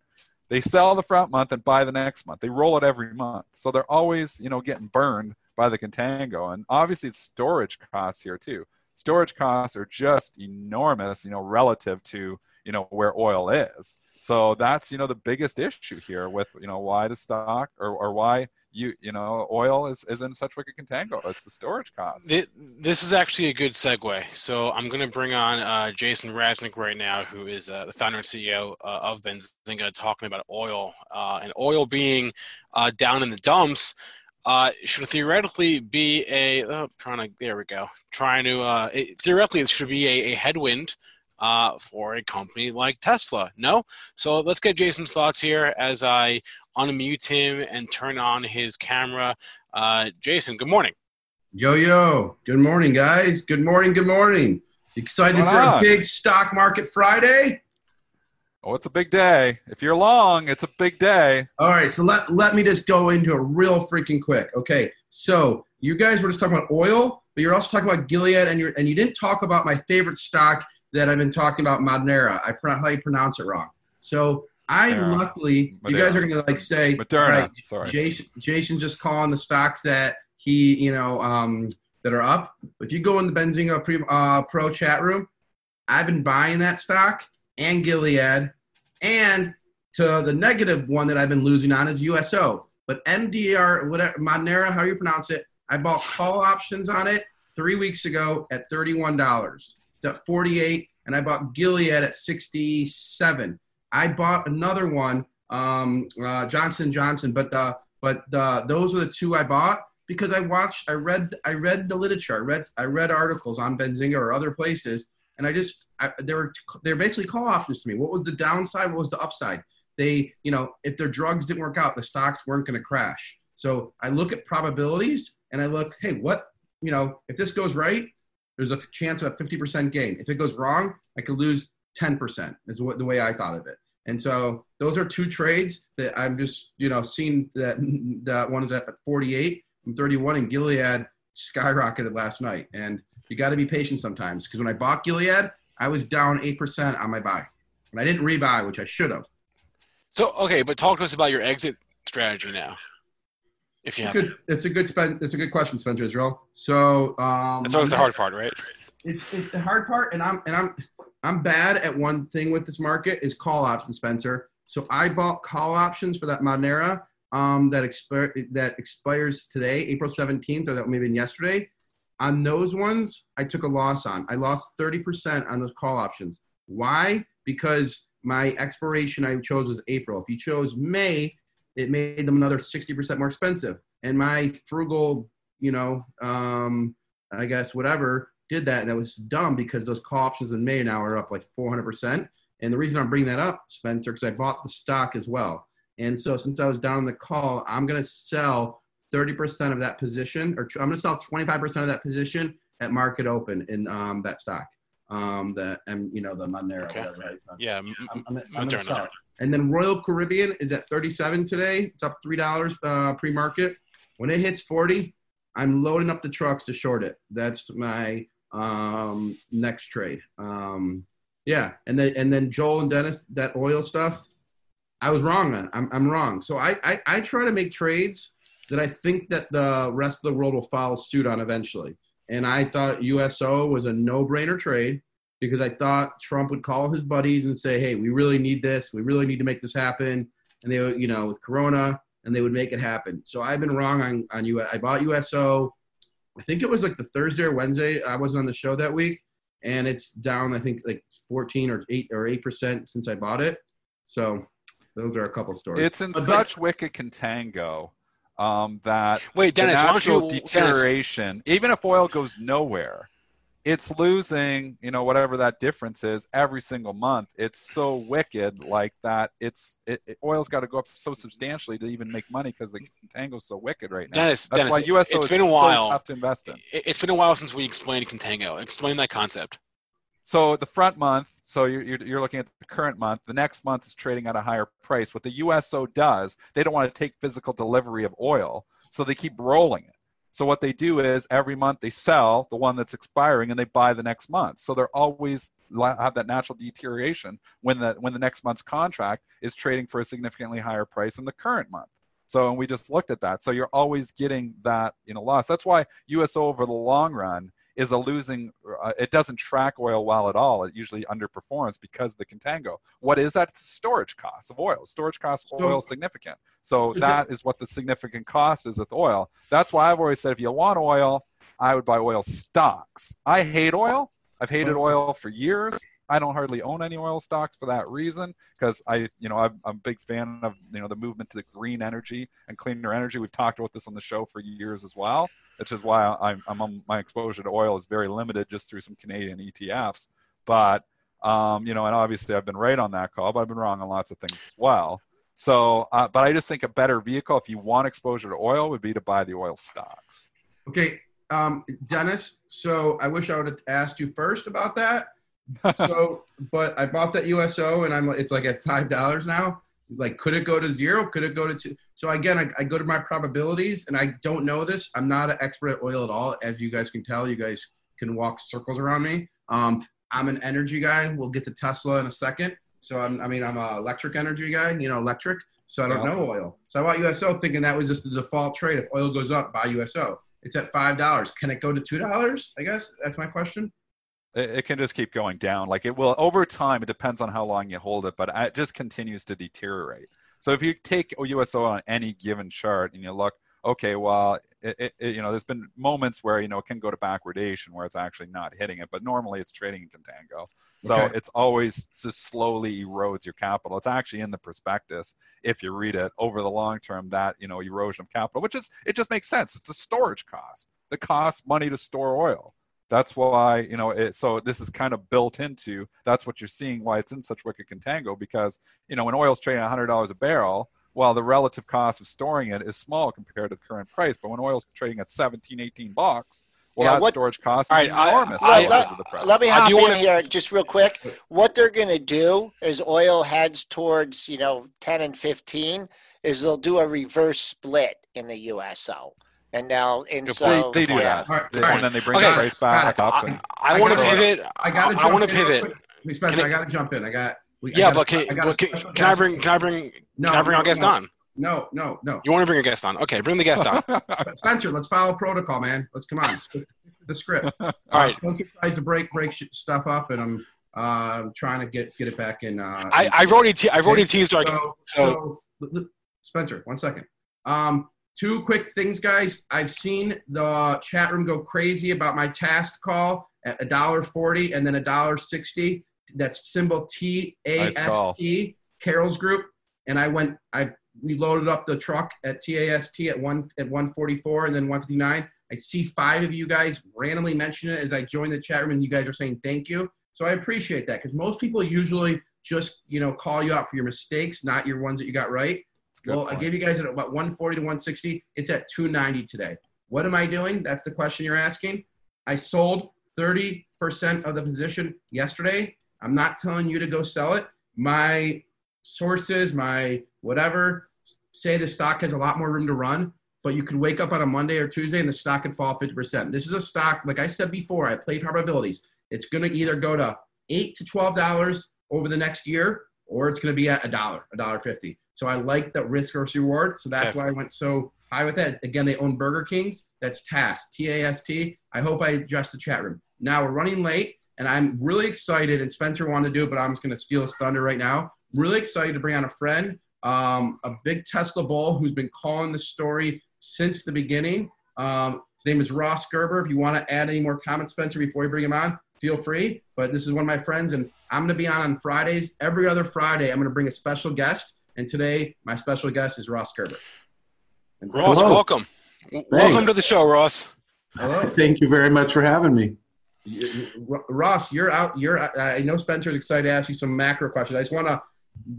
They sell the front month and buy the next month. They roll it every month, so they're always you know getting burned by the contango. And obviously, it's storage costs here too. Storage costs are just enormous, you know, relative to you know where oil is. So that's you know the biggest issue here with you know why the stock or, or why you you know oil is, is in such wicked contango. It's the storage costs. Thi- This is actually a good segue. So I'm going to bring on uh, Jason Raznick right now, who is uh, the founder and CEO uh, of Benzinga, talking about oil uh, and oil being uh, down in the dumps. Uh, should theoretically be a oh, trying to there we go trying to uh, it, theoretically it should be a, a headwind uh, for a company like Tesla. No, so let's get Jason's thoughts here as I unmute him and turn on his camera. Uh, Jason, good morning. Yo, yo. Good morning, guys. Good morning. Good morning. Excited for a big stock market Friday? Oh, it's a big day. If you're long, it's a big day. All right, so let, let me just go into it real freaking quick. Okay, so you guys were just talking about oil, but you're also talking about Gilead, and, you're, and you didn't talk about my favorite stock that I've been talking about, Modernera. I pro- how you pronounce it wrong. So I Moderna. luckily, you guys are going to like say, Moderna. right, Sorry. Jason, Jason just calling the stocks that he, you know, um, that are up. If you go in the Benzinga pre, uh, Pro chat room, I've been buying that stock and Gilead, and to the negative one that I've been losing on is USO. But MDR, whatever, Monera, how you pronounce it, I bought call options on it three weeks ago at $31. It's at 48, and I bought Gilead at 67. I bought another one, um, uh, Johnson Johnson, but but those are the two I bought because I watched, I read, I read the literature, I read, I read articles on Benzinga or other places, and I just, I, they were, they're basically call options to me. What was the downside? What was the upside? They, you know, if their drugs didn't work out, the stocks weren't going to crash. So I look at probabilities and I look, hey, what, you know, if this goes right, there's a chance of a 50% gain. If it goes wrong, I could lose 10%. Is what the way I thought of it. And so those are two trades that I'm just, you know, seeing that that one is at 48 from 31 and Gilead skyrocketed last night. And you got to be patient sometimes because when I bought Gilead, I was down 8% on my buy. And I didn't rebuy, which I should have. So okay, but talk to us about your exit strategy now, if you It's have. a good, it's a good, spen- it's a good question, Spencer Israel. So um, That's always the hard part, right? it's it's the hard part and i'm and i'm i'm bad at one thing with this market is call options spencer so i bought call options for that monera um that expire that expires today april 17th or that maybe yesterday on those ones i took a loss on. I lost 30% on those call options. Why? Because my expiration i chose was april. If you chose may it made them another 60% more expensive. And my frugal you know um i guess whatever did that, and that was dumb because those call options in May now are up like 400%. And the reason I'm bringing that up, Spencer, because I bought the stock as well. And so since I was down the call, I'm going to sell 30% of that position, or I'm going to sell 25% of that position at market open in um, that stock. Um, the and you know the Monero, Okay. whatever. Right? Yeah. I'm, I'm, I'm gonna sell it. And then Royal Caribbean is at 37 today. It's up three dollars uh, pre-market. When it hits 40, I'm loading up the trucks to short it. That's my um, next trade. Um, Yeah, and then and then Joel and Dennis, that oil stuff, I was wrong on. I'm I'm wrong. So I, I I try to make trades that I think that the rest of the world will follow suit on eventually. And I thought USO was a no-brainer trade because I thought Trump would call his buddies and say, "Hey, we really need this. We really need to make this happen." And they, would, you know, with Corona, and they would make it happen. So I've been wrong on on you. I bought USO. I think it was like the Thursday or Wednesday. I wasn't on the show that week, and it's down. I think like 14 or eight or eight percent since I bought it. So those are a couple stories. It's in But- such wicked contango um, that Wait, Dennis, the natural you Dennis, deterioration, even if oil goes nowhere, it's losing, you know, whatever that difference is every single month. It's so wicked like that. It's it, it- oil's got to go up so substantially to even make money because the contango's so wicked right now. Dennis, That's Dennis, why USO it's is been a so while. tough to invest in. It- It's been a while since we explained contango. Explain that concept. So the front month, so you're, you're, looking at the current month. The next month is trading at a higher price. What the USO does, they don't want to take physical delivery of oil, so they keep rolling it. So what they do is every month they sell the one that's expiring and they buy the next month. So they're always have that natural deterioration when the when the next month's contract is trading for a significantly higher price than the current month. So and we just looked at that. So you're always getting that you know loss. That's why USO over the long run is a losing uh, it doesn't track oil well at all. It usually underperforms because of the contango. What is that? It's storage costs of oil. Storage costs of oil is significant. So So that is what the significant cost is with oil. That's why i've always said if you want oil i would buy oil stocks. I hate oil. I've hated oil for years i don't hardly own any oil stocks for that reason because i you know I'm, I'm a big fan of you know the movement to the green energy and cleaner energy we've talked about this on the show for years as well which is why I'm, I'm on, my exposure to oil is very limited just through some Canadian ETFs. But um, you know, and obviously I've been right on that call, but I've been wrong on lots of things as well. So, uh, but I just think a better vehicle if you want exposure to oil would be to buy the oil stocks. Okay, um, Dennis. So I wish I would have asked you first about that. So, but I bought that USO, and I'm like it's like at five dollars now. Like, could it go to zero? Could it go to two? So again, I, I go to my probabilities, and I don't know this. I'm not an expert at oil at all, as you guys can tell. You guys can walk circles around me. Um, I'm an energy guy. We'll get to Tesla in a second. So I'm, I mean, I'm an electric energy guy. You know, electric. So I don't Yeah. know oil. So I bought USO thinking that was just the default trade. If oil goes up, buy USO. It's at five dollars. Can it go to two dollars? I guess that's my question. It, it can just keep going down. Like it will over time. It depends on how long you hold it, but it just continues to deteriorate. So if you take USO on any given chart and you look, okay, well, it, it, it- you know, there's been moments where you know it can go to backwardation where it's actually not hitting it, but normally it's trading in contango. So Okay. it's always just slowly erodes your capital. It's actually in the prospectus if you read it over the long term that you know erosion of capital, which is it just makes sense. It's a storage cost. It costs money to store oil. That's why you know it. So this is kind of built into. That's what you're seeing why it's in such wicked contango because you know when oil's trading at hundred dollars a barrel, well the relative cost of storing it is small compared to the current price. But when oil's trading at 17, 18 bucks, well Yeah, that what- storage cost is right, I- enormous. I- relative let, the let me I hop in wanna- here just real quick. What they're going to do as oil heads towards, you know, 10 and 15 is they'll do a reverse split in the USO. And now, and If so they, they do yeah. that, All right, They- all right. and then they bring Okay. the price back Got up. I, And, I, I want to pivot. I gotta. I, jump want to in pivot. Spencer, I- I gotta jump in. I got. We, I Yeah, gotta- but can, I but can, can I bring can I bring No, can I bring no, our guest no. on? No, no, no. You want to bring a guest on? Okay, bring the guest on. Spencer, let's follow protocol, man. Let's come on. The script. All Uh. Spencer tries to break break stuff up, and I'm uh, trying to get get it back in. Uh, I, I've already te- I've already teased our So, so so, l- l- Spencer, one second. Um, two quick things, guys. I've seen the chat room go crazy about my task call at a dollar forty and then a dollar sixty. That's symbol T A Nice call. Carrols group, and I went. I we loaded up the truck at TAST at one at one forty four and then one fifty nine. I see five of you guys randomly mention it as I join the chat room, and you guys are saying thank you. So I appreciate that because most people usually just you know call you out for your mistakes, not your ones that you got right. Good well, I gave you guys at about 140 to 160. It's at 290 today. What am I doing? That's the question you're asking. I sold 30% of the position yesterday. I'm not telling you to go sell it. My sources, my whatever, say the stock has a lot more room to run, but you could wake up on a Monday or Tuesday and the stock could fall 50%. This is a stock, like I said before, I play probabilities. It's going to either go to eight to twelve dollars over the next year, or it's going to be at a dollar, a dollar fifty. So I like the risk versus reward. So that's Okay. why I went so high with that. Again, they own Burger Kings. That's TAST, T A S T. I hope I addressed the chat room. Now we're running late, and I'm really excited. And Spencer wanted to do it, but I'm just going to steal his thunder right now. Really excited to bring on a friend, um, a big Tesla bull who's been calling the story since the beginning. Um, his name is Ross Gerber. If you want to add any more comments, Spencer, before we bring him on, feel free. But this is one of my friends, and I'm going to be on on Fridays. Every other Friday, I'm going to bring a special guest. And today, my special guest is Ross Gerber. And Ross, Hello. welcome. W- Welcome to the show, Ross. Hello. Thank you very much for having me. You- you- R- Ross, you're out. You're. I know Spencer's excited to ask you some macro questions. I just want to.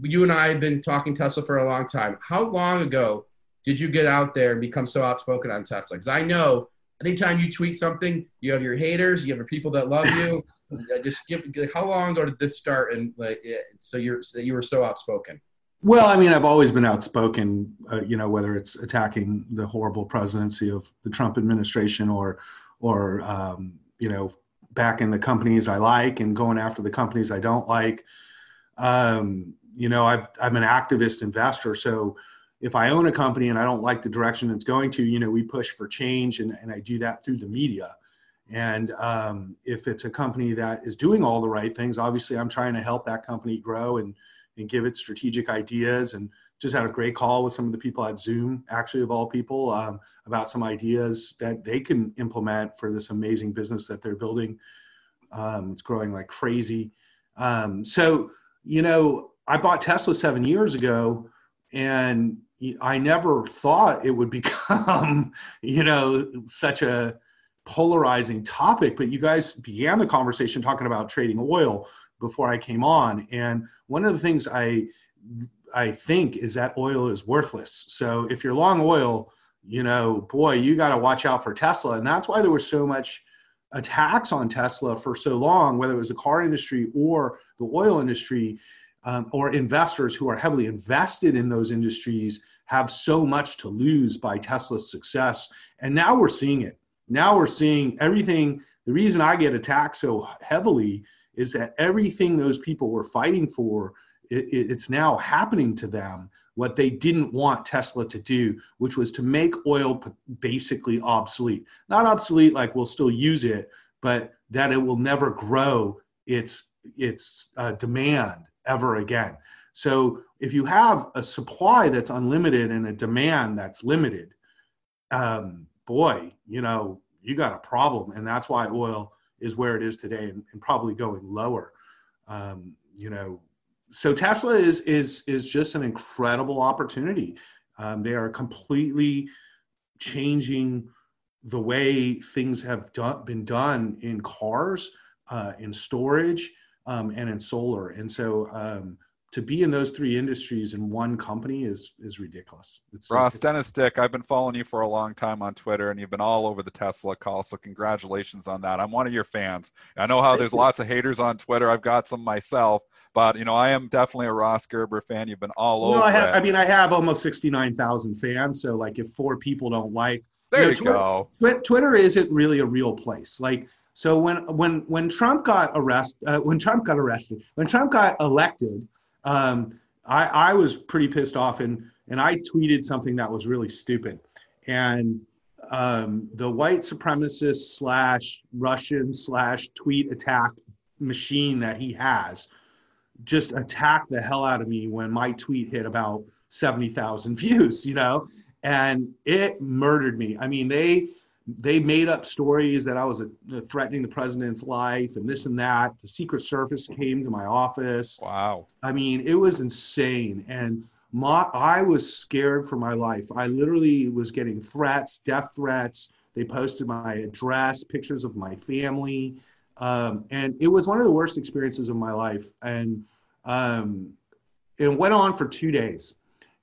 You and I have been talking Tesla for a long time. How long ago did you get out there and become so outspoken on Tesla? Because I know anytime you tweet something, you have your haters, you have your people that love you. Just give. How long ago did this start? And like, so you're so you were so outspoken. Well, I mean, I've always been outspoken, uh, you know, whether it's attacking the horrible presidency of the Trump administration or, or um, you know, backing the companies I like and going after the companies I don't like. Um, you know, I've, I'm an activist investor, so if I own a company and I don't like the direction it's going to, you know, we push for change, and, and I do that through the media. And um, if it's a company that is doing all the right things, obviously I'm trying to help that company grow and and give it strategic ideas and just had a great call with some of the people at zoom actually of all people um, about some ideas that they can implement for this amazing business that they're building. Um, it's growing like crazy. Um, so you know i bought tesla seven years ago and i never thought it would become you know such a polarizing topic but you guys began the conversation talking about trading oil before I came on. And one of the things I I think is that oil is worthless. So if you're long oil, you know, boy, you got to watch out for Tesla. And that's why there was so much attacks on Tesla for so long, whether it was the car industry or the oil industry, um, or investors who are heavily invested in those industries have so much to lose by Tesla's success. And now we're seeing it. Now we're seeing everything. The reason I get attacked so heavily is that everything those people were fighting for it, it- it's now happening to them what they didn't want tesla to do which was to make oil basically obsolete. Not obsolete like we'll still use it but that it will never grow its its uh, demand ever again. So if you have a supply that's unlimited and a demand that's limited um, boy you know you got a problem. And that's why oil is where it is today and, and probably going lower. Um, you know, so Tesla is is is just an incredible opportunity. Um, they are completely changing the way things have done, been done in cars, uh, in storage, um, and in solar. And so um, to be in those three industries in one company is is ridiculous. It's Ross Dennis Dick, I've been following you for a long time on Twitter, and you've been all over the Tesla call. So congratulations on that. I'm one of your fans. I know how there's lots of haters on Twitter. I've got some myself, but you know I am definitely a Ross Gerber fan. You've been all No, over I have. I mean, I have almost sixty-nine thousand fans. So, like, if four people don't like, there know, you Twitter- go. Twi- Twitter isn't really a real place. Like, so when when when Trump got arrested, uh, when Trump got arrested, when Trump got elected, um, I I was pretty pissed off, and and I tweeted something that was really stupid, and um, the white supremacist slash Russian slash tweet attack machine that he has just attacked the hell out of me when my tweet hit about 70,000 views, you know, and it murdered me. I mean, they they made up stories that I was uh, threatening the president's life and this and that. The Secret Service came to my office. Wow. I mean, it was insane. And my, I was scared for my life. I literally was getting threats, death threats. They posted my address, pictures of my family. Um, and it was one of the worst experiences of my life. And um, it went on for two days.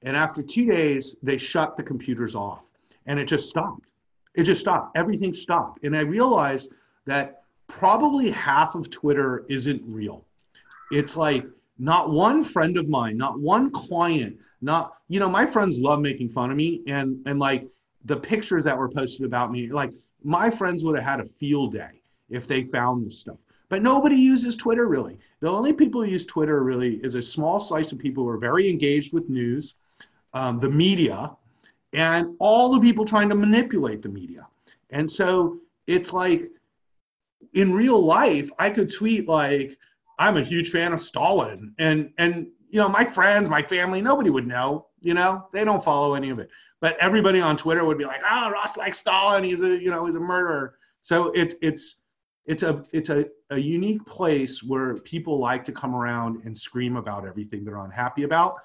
And after two days, they shut the computers off and it just stopped. It just stopped. Everything stopped. And I realized that probably half of Twitter isn't real. It's like not one friend of mine, not one client, not, you know, my friends love making fun of me and, and like the pictures that were posted about me, like my friends would have had a field day if they found this stuff. but nobody uses Twitter really. The only people who use Twitter really is a small slice of people who are very engaged with news, um, the media, and all the people trying to manipulate the media. And so it's like in real life, I could tweet like, I'm a huge fan of Stalin. And and you know, my friends, my family, nobody would know, you know, they don't follow any of it. But everybody on Twitter would be like, oh, Ross likes Stalin, he's a, you know, he's a murderer. So it's it's it's a it's a, a unique place where people like to come around and scream about everything they're unhappy about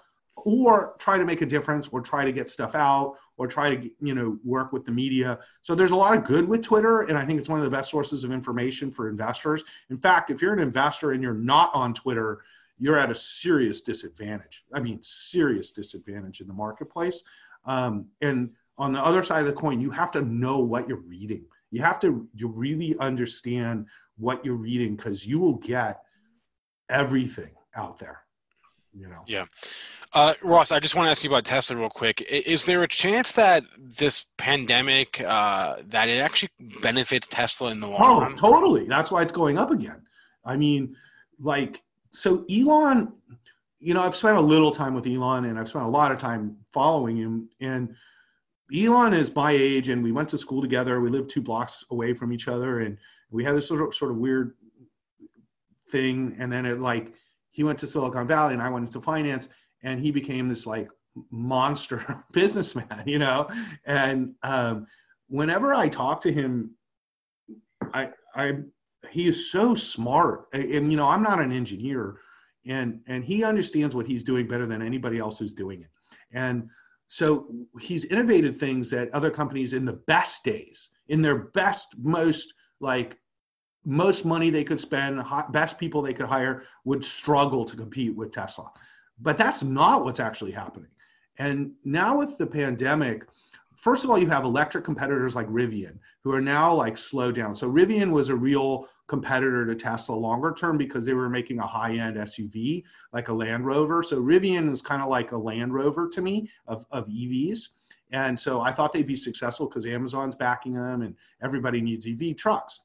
or try to make a difference or try to get stuff out or try to you know work with the media. So there's a lot of good with twitter and i think it's one of the best sources of information for investors. In fact if you're an investor and you're not on twitter you're at a serious disadvantage. I mean serious disadvantage in the marketplace. Um, and on the other side of the coin you have to know what you're reading. You have to you really understand what you're reading because you will get everything out there you know? Yeah uh, ross i just want to ask you about tesla real quick. Is there a chance that this pandemic uh, that it actually benefits tesla in the long run? oh, run? totally. That's why it's going up again. I mean like so elon you know i've spent a little time with elon and i've spent a lot of time following him and elon is my age and we went to school together. We lived two blocks away from each other and we had this sort of sort of weird thing and then it like he went to Silicon Valley and I went into finance and he became this like monster businessman, you know? And um, whenever I talk to him, I, I, he is so smart. And, you know, I'm not an engineer and, and he understands what he's doing better than anybody else who's doing it. And so he's innovated things that other companies in the best days, in their best, most like most money they could spend, best people they could hire would struggle to compete with Tesla. But that's not what's actually happening. And now with the pandemic, first of all, you have electric competitors like Rivian who are now like slowed down. So Rivian was a real competitor to Tesla longer term because they were making a high end SUV like a Land Rover. So Rivian is kind of like a Land Rover to me of, of EVs. And so I thought they'd be successful because Amazon's backing them and everybody needs EV trucks.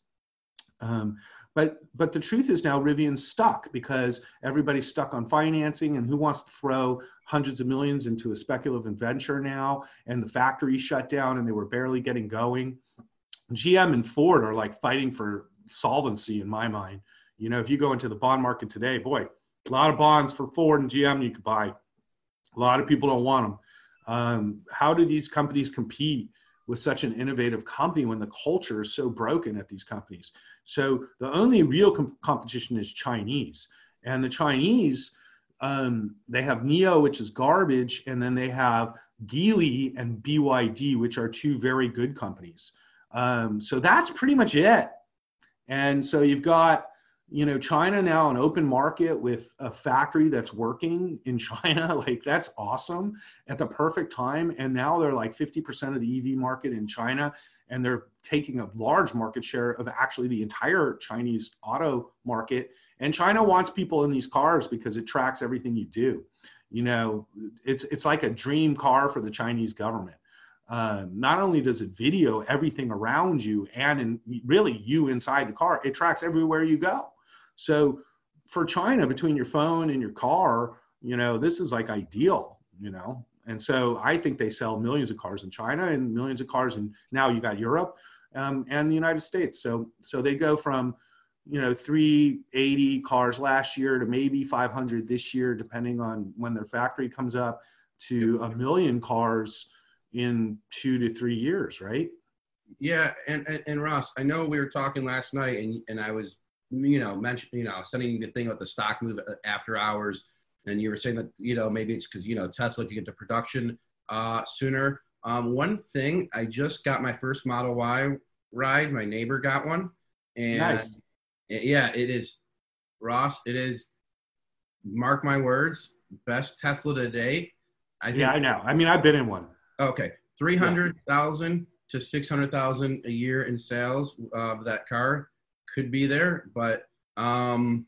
Um, but but the truth is now Rivian's stuck because everybody's stuck on financing, and who wants to throw hundreds of millions into a speculative venture now? And the factory shut down, and they were barely getting going. GM and Ford are like fighting for solvency in my mind. You know, if you go into the bond market today, boy, a lot of bonds for Ford and GM you could buy. A lot of people don't want them. Um, how do these companies compete with such an innovative company when the culture is so broken at these companies? So the only real com- competition is Chinese, and the Chinese um, they have NIO, which is garbage, and then they have Geely and BYD, which are two very good companies. Um, so that's pretty much it. And so you've got you know china now an open market with a factory that's working in china like that's awesome at the perfect time and now they're like 50% of the ev market in china and they're taking a large market share of actually the entire Chinese auto market. And China wants people in these cars because it tracks everything you do. You know, it's it's like a dream car for the Chinese government. Uh, not only does it video everything around you and in, really you inside the car, it tracks everywhere you go. So for China, between your phone and your car, you know, this is like ideal. You know, and so I think they sell millions of cars in China and millions of cars and now you got Europe um, and the United States. So so they go from you know 380 cars last year to maybe 500 this year, depending on when their factory comes up, to a million cars in two to three years, right? Yeah, and, and, and Ross, I know we were talking last night, and and I was you know mentioning you know sending the thing about the stock move after hours and you were saying that you know maybe it's because you know Tesla can get to production uh, sooner. Um, one thing, I just got my first Model Y ride. My neighbor got one, and nice. yeah, it is Ross. It is. Mark my words, best Tesla today. I think, yeah, I know. I mean, I've been in one. Okay, three hundred thousand yeah. to six hundred thousand a year in sales of that car could be there, but um,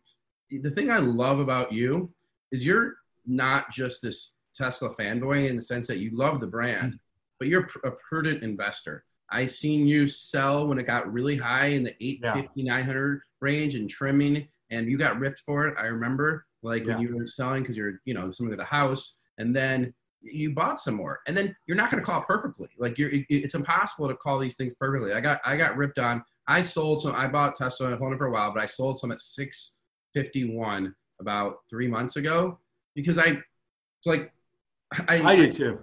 the thing I love about you is you're not just this Tesla fanboy in the sense that you love the brand, hmm. but you're a prudent investor. I seen you sell when it got really high in the 850, Yeah. 900 range and trimming, and you got ripped for it. I remember, like Yeah. when you were selling because you're, you know, something of the house, and then you bought some more, and then you're not going to call it perfectly. Like you're, it- it's impossible to call these things perfectly. I got, I got ripped on. I sold some. I bought Tesla and I've owned it for a while, but I sold some at 651 about three months ago because I, it's like, I, I did too.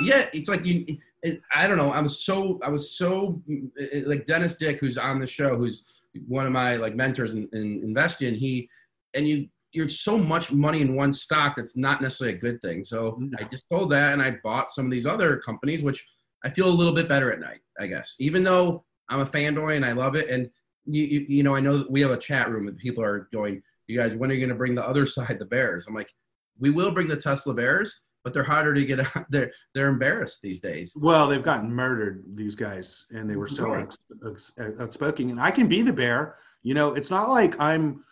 yeah, it's like you. It, I don't know. I was so I was so it- like Dennis Dick, who's on the show, who's one of my like mentors in, in investing. He and you you're so much money in one stock that's not necessarily a good thing. So No. I just sold that and I bought some of these other companies, which I feel a little bit better at night. I guess even though I'm a fanboy and I love it, and you you, you know I know that we have a chat room and people are going, you guys, when are you going to bring the other side, the Bears? I'm like, we will bring the Tesla Bears, but they're harder to get out. They're they're embarrassed these days. Well, they've gotten murdered, these guys, and they were so Right. outs- outs- outspoken. And I can be the bear. You know, it's not like I'm,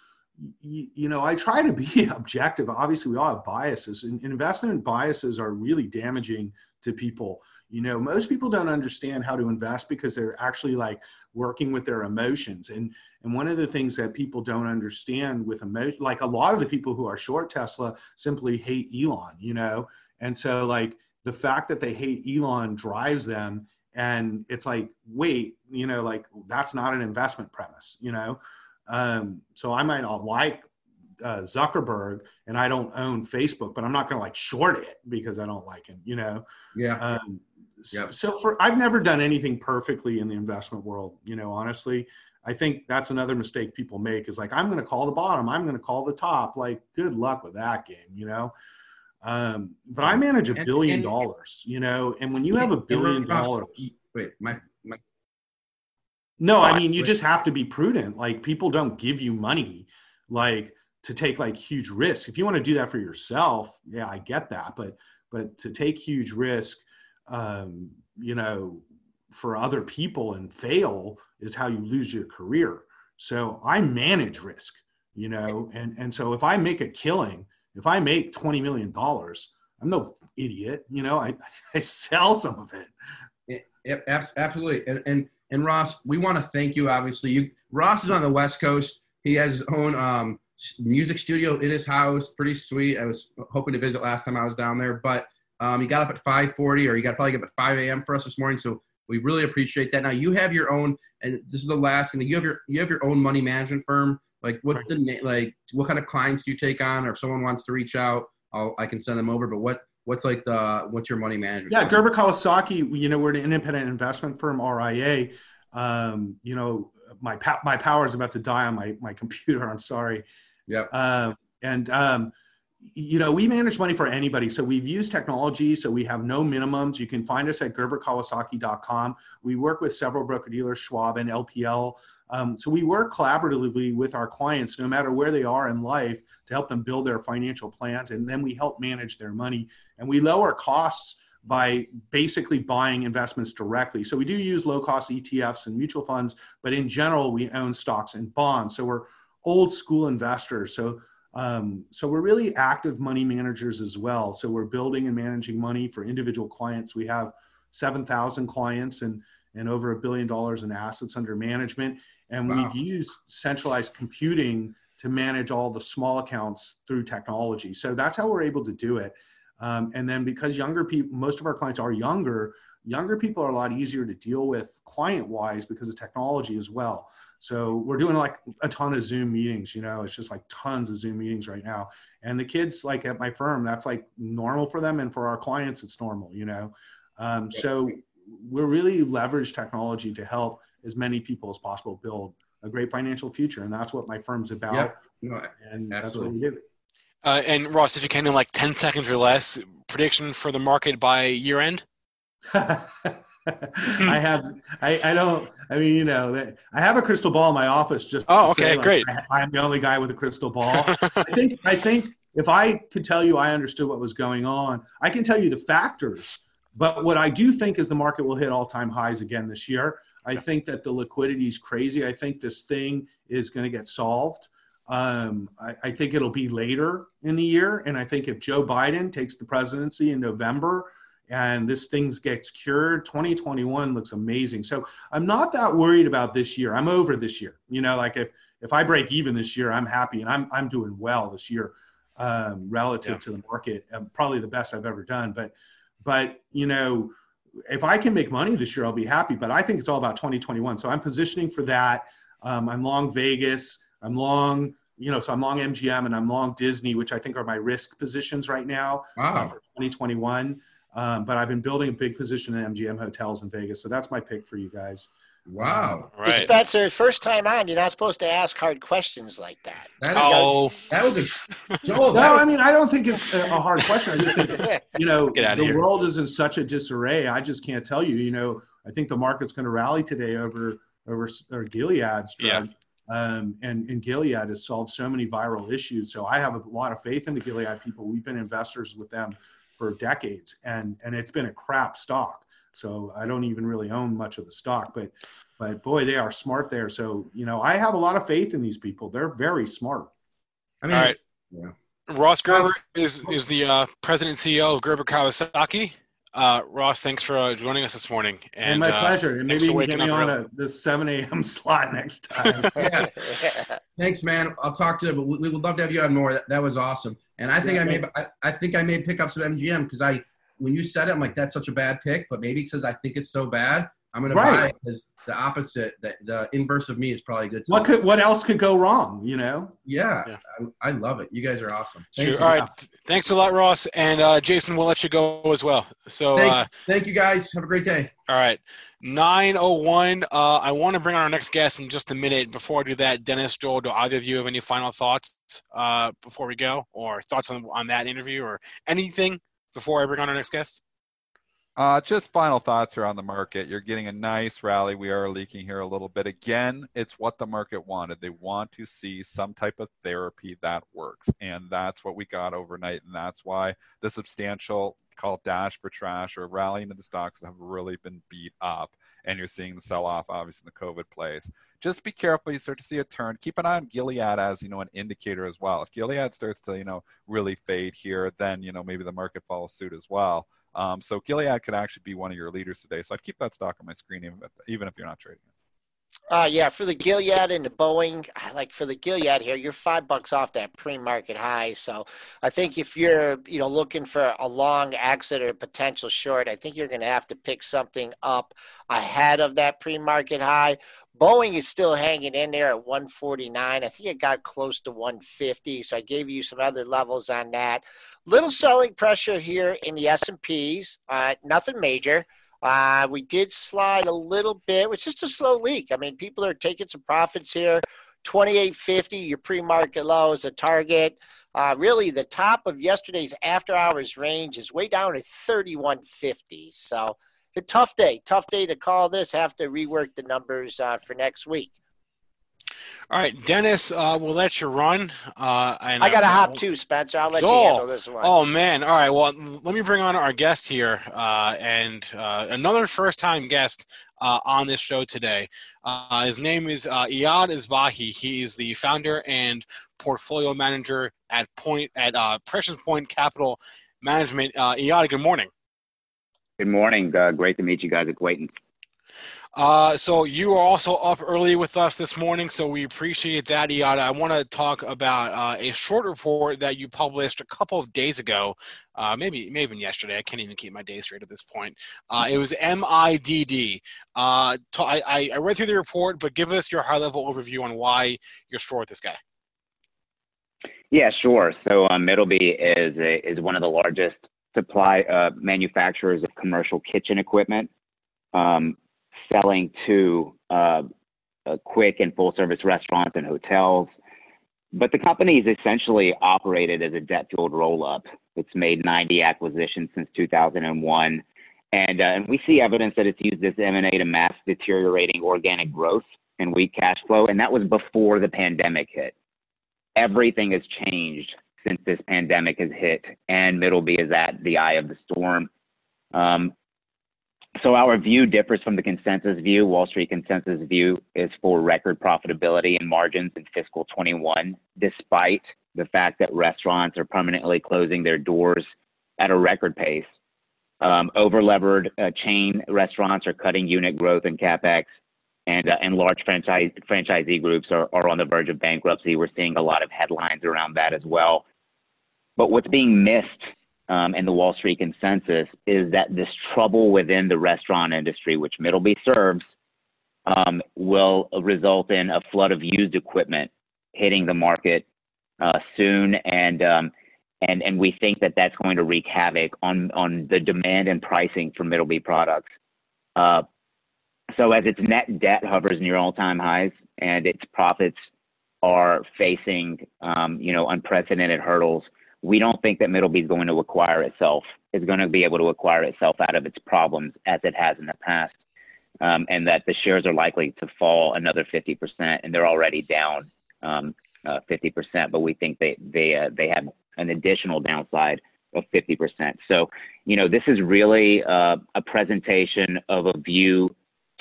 you, you know, I try to be objective. Obviously, we all have biases, and investment biases are really damaging to people. You know, most people don't understand how to invest because they're actually like working with their emotions. And and one of the things that people don't understand with emotion, like a lot of the people who are short Tesla simply hate Elon. You know, and so like the fact that they hate Elon drives them. And it's like, wait, you know, like that's not an investment premise, you know? Um, so I might not like uh, Zuckerberg and I don't own Facebook, but I'm not going to like short it because I don't like him, you know? Yeah. Um, Yep. So for I've never done anything perfectly in the investment world. You know, honestly, I think that's another mistake people make is like I'm going to call the bottom, I'm going to call the top. Like, good luck with that game. You know. Um, but I manage a billion and- dollars. You know, and when you have a billion dollars, Wait, my, my no, I mean you Wait. just have to be prudent. Like people don't give you money, like to take like huge risks. If you want to do that for yourself, yeah, I get that. But but to take huge risk, um, you know, for other people and fail is how you lose your career. So I manage risk, you know, and and so if I make a killing, if I make twenty million dollars, I'm no idiot, you know. I I sell some of it. Absolutely. And and and Ross, we want to thank you. Obviously, you Ross is on the West Coast. He has his own um, music studio in his house. Pretty sweet. I was hoping to visit last time I was down there, but um, he got up at 5:40, or you got probably up at 5 a.m. for us this morning. So we really appreciate that. Now you have your own, and this is the last thing. You have your you have your own money management firm. Like, what's the na- like? What kind of clients do you take on? Or if someone wants to reach out, I'll, I can send them over. But what what's like the what's your money management? Yeah? Gerber Kawasaki. You know, we're an independent investment firm, RIA. Um, you know, my pa- my power is about to die on my my computer. I'm sorry. Yeah. Uh, and um, you know, we manage money for anybody. So we've used technology, so we have no minimums. You can find us at gerberkawasaki.com. We work with several broker dealers, Schwab and LPL. Um, so we work collaboratively with our clients, no matter where they are in life, to help them build their financial plans, and then we help manage their money. And we lower costs by basically buying investments directly. So we do use low cost ETFs and mutual funds, but in general, we own stocks and bonds. So we're old school investors. So um, so we're really active money managers as well. So we're building and managing money for individual clients. We have 7,000 clients and and over a billion dollars in assets under management. And Wow. we've used centralized computing to manage all the small accounts through technology. So that's how we're able to do it. Um, and then because younger people, most of our clients are younger, younger people are a lot easier to deal with client wise because of technology as well. So we're doing like a ton of Zoom meetings, you know, it's just like tons of Zoom meetings right now. And the kids, like at my firm, that's like normal for them. And for our clients, it's normal, you know. Um, so we're really leverage technology to help as many people as possible build a great financial future. And that's what my firm's about. Yep. No, And that's what we do. Uh, and Ross, if you can, in like 10 seconds or less, prediction for the market by year end? I have, I, I don't, I mean, you know, that- I have a crystal ball in my office just. Oh, say, okay, like, great. I, I'm the only guy with a crystal ball. I think, I think if I could tell you I understood what was going on, I can tell you the factors. But what I do think is the market will hit all time highs again this year. I think that the liquidity is crazy. I think this thing is going to get solved. Um, I, I think it'll be later in the year. And I think if Joe Biden takes the presidency in November and this thing gets cured, 2021 looks amazing. So I'm not that worried about this year. I'm over this year. You know, like if if I break even this year, I'm happy and I'm I'm doing well this year um, relative yeah. to the market. Um, probably the best I've ever done. But but you know, if I can make money this year, I'll be happy. But I think it's all about 2021. So I'm positioning for that. Um, I'm long Vegas. I'm long you know, so I'm long MGM and I'm long Disney, which I think are my risk positions right now uh, wow. uh, for 2021. Um, but I've been building a big position in MGM hotels in Vegas, so that's my pick for you guys. Wow! Right. Spencer, first time on, you're not supposed to ask hard questions like that. that oh, that was a Joel, no. I mean, I don't think it's a hard question. I just think you know the here. world is in such a disarray. I just can't tell you. You know, I think the market's going to rally today over over or Gilead's drug. Yeah. Um, and, and Gilead has solved so many viral issues. So I have a lot of faith in the Gilead people. We've been investors with them for decades, and and it's been a crap stock. So I don't even really own much of the stock, but but boy, they are smart there. So you know, I have a lot of faith in these people. They're very smart. I mean, All right. Yeah. Ross Gerber is is the uh, president and CEO of Gerber Kawasaki. Uh, Ross, thanks for uh, joining us this morning. And, and my uh, pleasure. And maybe you can get me on a, this 7 a.m. slot next time. yeah. Thanks, man. I'll talk to you, but we, we would love to have you on more. That, that was awesome. And I think yeah, I may, I, I, think I may pick up some MGM because I, when you said it, I'm like, that's such a bad pick, but maybe because I think it's so bad, I'm going right. to buy it because the opposite, the, the inverse of me is probably good. What could, what else could go wrong? You know? Yeah, yeah. I, I, love it. You guys are awesome. Thank sure. You. All right. Thanks a lot, Ross. And uh, Jason, we'll let you go as well. So thank, uh, thank you guys. Have a great day. All right. 901. Uh, I want to bring on our next guest in just a minute. Before I do that, Dennis, Joel, do either of you have any final thoughts uh, before we go or thoughts on, on that interview or anything before I bring on our next guest? Uh, just final thoughts around the market. You're getting a nice rally. We are leaking here a little bit. Again, it's what the market wanted. They want to see some type of therapy that works. And that's what we got overnight. And that's why the substantial call dash for trash or rally into the stocks that have really been beat up. And you're seeing the sell off, obviously, in the COVID plays. Just be careful. You start to see a turn. Keep an eye on Gilead as, you know, an indicator as well. If Gilead starts to, you know, really fade here, then, you know, maybe the market follows suit as well. Um, so Gilead could actually be one of your leaders today. So I'd keep that stock on my screen, even if, even if you're not trading it. Uh, yeah, for the Gilead and the Boeing, like for the Gilead here, you're five bucks off that pre-market high. So I think if you're, you know, looking for a long exit or potential short, I think you're going to have to pick something up ahead of that pre-market high. Boeing is still hanging in there at 149. I think it got close to 150. So I gave you some other levels on that. Little selling pressure here in the S&Ps. Uh, nothing major. Uh, we did slide a little bit, which is just a slow leak. I mean, people are taking some profits here. 2850, your pre-market low is a target. Uh, really, the top of yesterday's after-hours range is way down at 3150. So, a tough day, tough day to call this. Have to rework the numbers uh, for next week. All right, Dennis, uh, we'll let you run. Uh, and I got a hop too, Spencer. I'll let you handle this one. Oh man! All right. Well, let me bring on our guest here, uh, and uh, another first-time guest uh, on this show today. Uh, his name is Eiad Asbahi. He is the founder and portfolio manager at Point at Prescience Point Capital Management. Eiad, good morning. Good morning. great to meet you guys at Waiting. Uh, so you are also up early with us this morning, so we appreciate that, Eiad. I want to talk about uh, a short report that you published a couple of days ago, uh, maybe maybe even yesterday. I can't even keep my days straight at this point. Uh, it was MIDD. Uh, I, I read through the report, but give us your high level overview on why you're short this guy. Yeah, sure. So um, Middleby is a, is one of the largest supply uh, manufacturers of commercial kitchen equipment. Um, selling to uh, quick and full service restaurants and hotels. But the company is essentially operated as a debt fueled roll up. It's made 90 acquisitions since 2001. And, uh, and we see evidence that it's used this M&A to mask deteriorating organic growth and weak cash flow. And that was before the pandemic hit. Everything has changed since this pandemic has hit, and Middleby is at the eye of the storm. Um, so our view differs from the consensus view. Wall Street consensus view is for record profitability and margins in fiscal 21, despite the fact that restaurants are permanently closing their doors at a record pace. Um, over-levered uh, chain restaurants are cutting unit growth and capex, and uh, and large franchise franchisee groups are, are on the verge of bankruptcy. We're seeing a lot of headlines around that as well. But what's being missed um, in the Wall Street consensus is that this trouble within the restaurant industry, which Middleby serves, um, will result in a flood of used equipment hitting the market uh, soon, and um, and and we think that that's going to wreak havoc on on the demand and pricing for Middleby products. Uh, so as its net debt hovers near all-time highs and its profits are facing um, you know unprecedented hurdles, we don't think that Middleby is going to acquire itself is going to be able to acquire itself out of its problems as it has in the past um, and that the shares are likely to fall another 50%, and they're already down um, uh, 50%. But we think they they uh, they have an additional downside of 50%. So, you know, this is really uh, a presentation of a view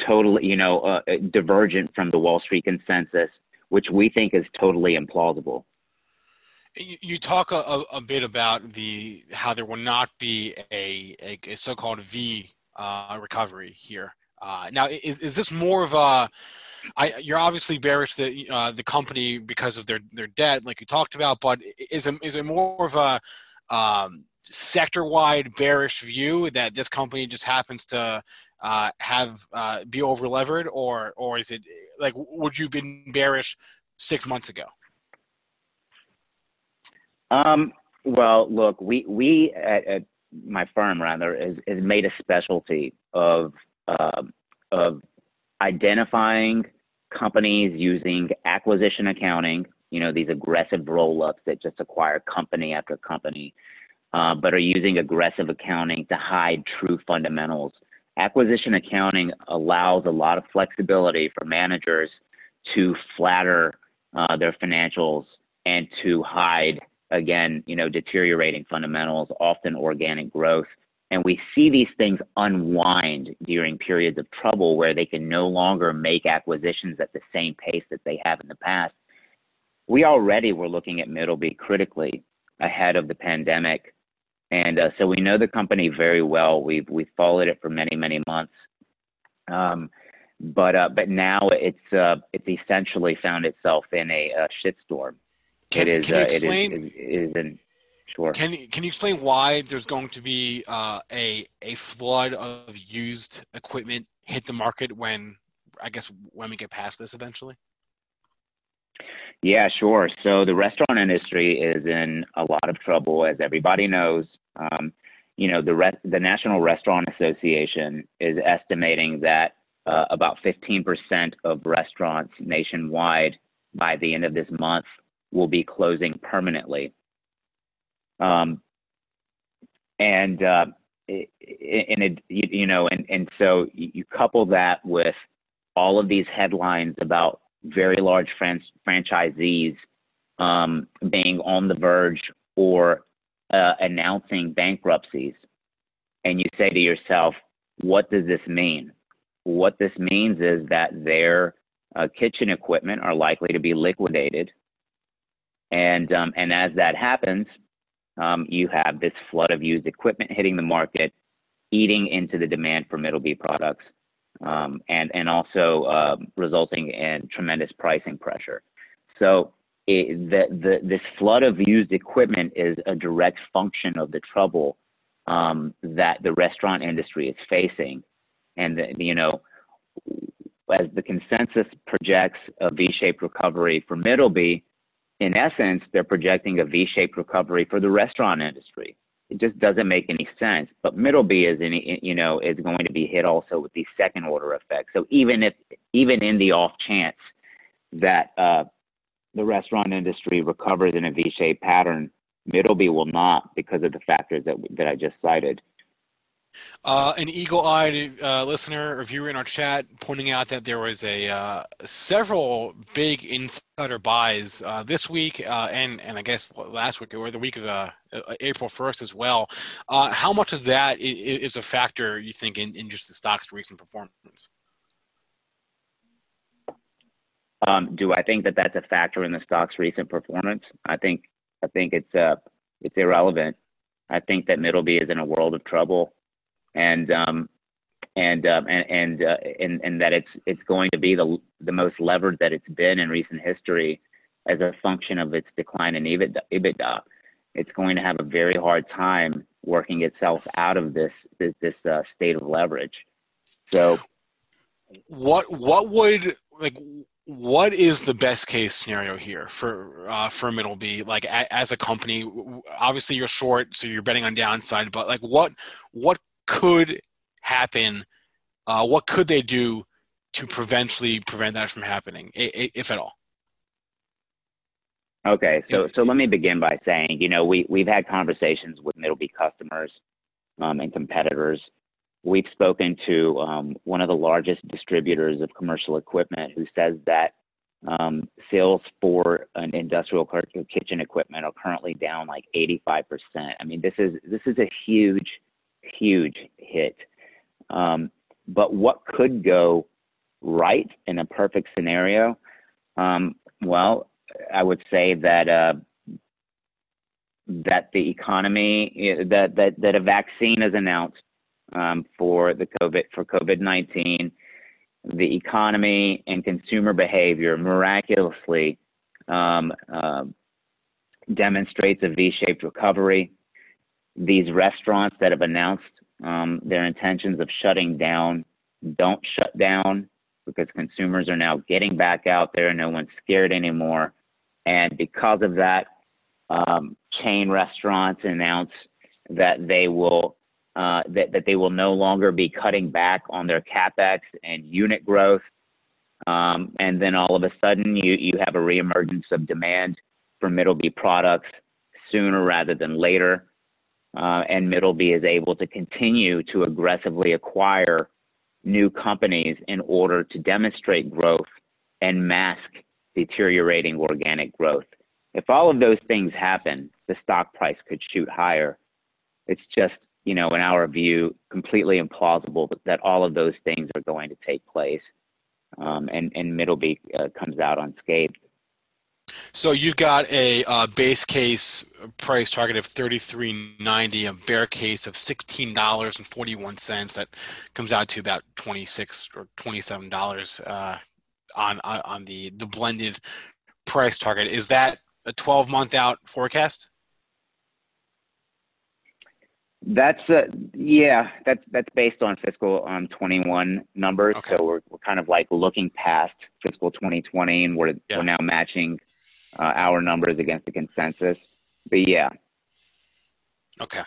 totally, you know, uh, divergent from the Wall Street consensus, which we think is totally implausible. You talk a, a, bit about the how there will not be a, a, a so-called V uh, recovery here. Uh, now, is, is, this more of a? I, you're obviously bearish the uh, the company because of their their debt, like you talked about, but is it, is it more of a um, sector wide bearish view that this company just happens to uh, have uh, be over levered, or or is it like would you been bearish six months ago? Um, well, look, we we at, at my firm rather has, has made a specialty of uh, of identifying companies using acquisition accounting, you know, these aggressive roll ups that just acquire company after company, uh, but are using aggressive accounting to hide true fundamentals. Acquisition accounting allows a lot of flexibility for managers to flatter uh, their financials and to hide, again, you know, deteriorating fundamentals, often organic growth. And we see these things unwind during periods of trouble where they can no longer make acquisitions at the same pace that they have in the past. We already were looking at Middleby critically ahead of the pandemic. And uh, so we know the company very well. We've, we've followed it for many, many months. Um, but, uh, but now it's, uh, it's essentially found itself in a, a shitstorm. Can, it is, can you explain, uh, it is, it is an, Sure. Can can you explain why there's going to be uh, a a flood of used equipment hit the market when I guess when we get past this eventually? Yeah, sure. So the restaurant industry is in a lot of trouble, as everybody knows. Um, you know, the rest, the National Restaurant Association is estimating that uh, about 15% of restaurants nationwide by the end of this month will be closing permanently. Um, and uh, you know, and, and so you couple that with all of these headlines about very large fran- franchisees um, being on the verge or uh, announcing bankruptcies, and you say to yourself, what does this mean? What this means is that their uh, kitchen equipment are likely to be liquidated, and um, and as that happens, um, you have this flood of used equipment hitting the market, eating into the demand for Middleby products, um, and and also uh, resulting in tremendous pricing pressure. So it, the, the, this flood of used equipment is a direct function of the trouble um, that the restaurant industry is facing, and the, you know. As the consensus projects a V-shaped recovery for Middleby, in essence, they're projecting a V-shaped recovery for the restaurant industry. It just doesn't make any sense. But Middleby is, in, you know, is going to be hit also with these second order effects. So even if, even in the off chance that uh, the restaurant industry recovers in a V-shaped pattern, Middleby will not because of the factors that that I just cited. Uh, an eagle-eyed uh, listener or viewer in our chat pointing out that there was a uh, several big insider buys uh, this week uh, and and I guess last week or the week of uh, April 1st as well. how much of that is a factor you think in, in just the stock's recent performance? Um, do I think that that's a factor in the stock's recent performance? I think I think it's it's irrelevant. I think that Middleby is in a world of trouble and um, and um, and and, uh, and and that it's it's going to be the the most levered that it's been in recent history as a function of its decline in EBITDA. It's going to have a very hard time working itself out of this this, this uh, state of leverage. So, what what would like what is the best case scenario here for uh, for Middleby? Like a, as a company, obviously you're short, so you're betting on downside. But like, what what could happen? Uh, what could they do to prevently prevent that from happening, if at all? Okay, so so let me begin by saying, you know, we we've had conversations with Middleby customers um, and competitors. We've spoken to um, one of the largest distributors of commercial equipment who says that um, sales for an industrial kitchen equipment are currently down like 85%. I mean, this is this is a huge, huge hit. Um, but what could go right in a perfect scenario? Um, well, I would say that uh, that the economy that that that a vaccine is announced um, for the COVID for COVID nineteen, the economy and consumer behavior miraculously um, uh, demonstrates a V-shaped recovery. These restaurants that have announced um, their intentions of shutting down don't shut down because consumers are now getting back out there. No one's scared anymore. And because of that, um, chain restaurants announce that they will uh, that, that they will no longer be cutting back on their capex and unit growth. Um, and then all of a sudden, you, you have a reemergence of demand for Middleby products sooner rather than later. Uh, and Middleby is able to continue to aggressively acquire new companies in order to demonstrate growth and mask deteriorating organic growth. If all of those things happen, the stock price could shoot higher. It's just, you know, in our view, completely implausible that all of those things are going to take place. Um, and, and Middleby uh, comes out unscathed. So you've got a uh, base case price target of thirty three ninety, a bear case of sixteen dollars and forty one cents. That comes out to about twenty six or twenty seven dollars uh, on on the the blended price target. Is that a 12 month out forecast? That's uh, yeah, that's that's based on fiscal um 21 numbers. Okay. So we're we're kind of like looking past fiscal 2020, and we're yeah. we're now matching uh, our numbers against the consensus. But yeah. Okay.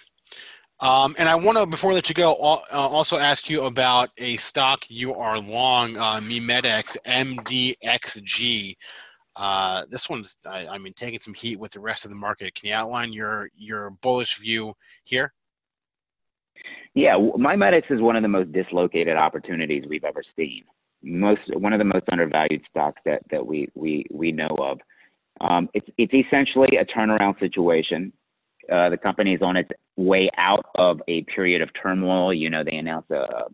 Um, and I want to, before I let you go, uh, also ask you about a stock you are long, uh, MiMedx MDXG. Uh, this one's, I, I, mean, taking some heat with the rest of the market. Can you outline your your bullish view here? Yeah, MiMedx is one of the most dislocated opportunities we've ever seen. Most one of the most undervalued stocks that that we we we know of. Um, it's it's essentially a turnaround situation. Uh, the company is on its way out of a period of turmoil. You know, they announced a,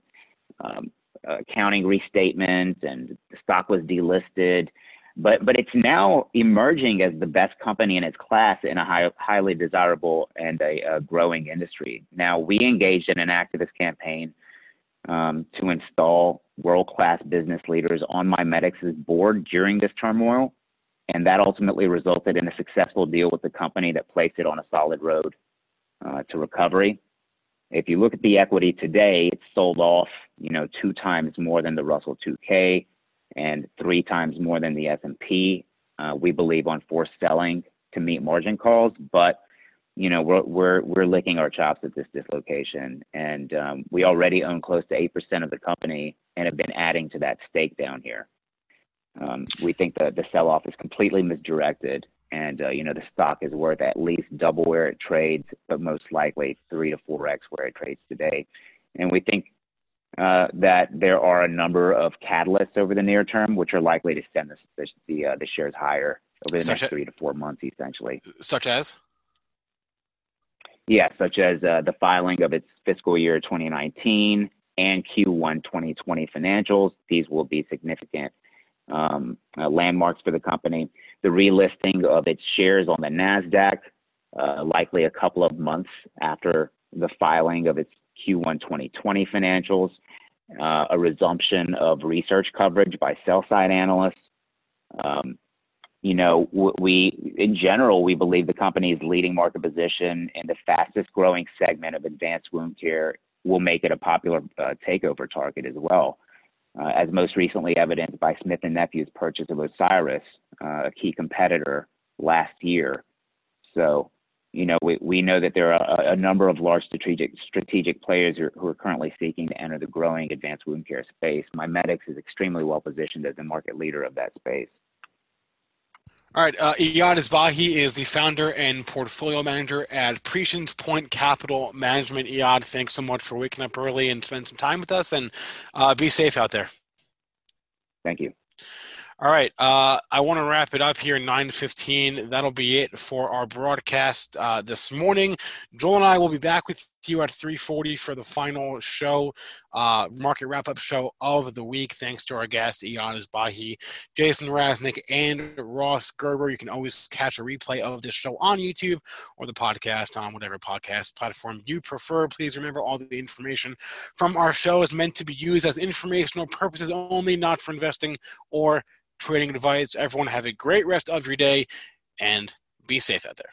um, accounting restatement, and the stock was delisted. But but it's now emerging as the best company in its class in a high, highly desirable and a, a, growing industry. Now we engaged in an activist campaign um, to install world-class business leaders on MiMedx's board during this turmoil and that ultimately resulted in a successful deal with the company that placed it on a solid road uh, to recovery. If you look at the equity today, it's sold off, you know, two times more than the Russell 2K and three times more than the S&P. Uh, we believe on forced selling to meet margin calls, but you know we're we're we're licking our chops at this dislocation, and um, we already own close to eight percent of the company and have been adding to that stake down here. Um, we think that the sell-off is completely misdirected, and uh, you know the stock is worth at least double where it trades, but most likely three to four x where it trades today. And we think uh, that there are a number of catalysts over the near term, which are likely to send the the, uh, the shares higher over the such next three to four months, essentially. Such as. Yeah, such as uh, the filing of its fiscal year 2019 and Q1 2020 financials. These will be significant um, uh, landmarks for the company. The relisting of its shares on the NASDAQ, uh, likely a couple of months after the filing of its Q1 2020 financials, uh, a resumption of research coverage by sell side analysts. Um, you know, we in general we believe the company's leading market position in the fastest growing segment of advanced wound care will make it a popular uh, takeover target as well, uh, as most recently evidenced by Smith and Nephew's purchase of Osiris, uh, a key competitor last year. So, you know, we, we know that there are a, a number of large strategic strategic players who are, who are currently seeking to enter the growing advanced wound care space. MiMedx is extremely well positioned as the market leader of that space. All right, uh, Eiad Asbahi is the founder and portfolio manager at Prescience Point Capital Management. Eiad, thanks so much for waking up early and spending some time with us, and uh, be safe out there. Thank you. All right, uh, I want to wrap it up here. Nine fifteen. That'll be it for our broadcast uh, this morning. Joel and I will be back with you at three forty for the final show, uh, market wrap up show of the week. Thanks to our guests Eiad Asbahi, Jason Raznick, and Ross Gerber. You can always catch a replay of this show on YouTube or the podcast on whatever podcast platform you prefer. Please remember all the information from our show is meant to be used as informational purposes only, not for investing or trading advice. Everyone have a great rest of your day and be safe out there.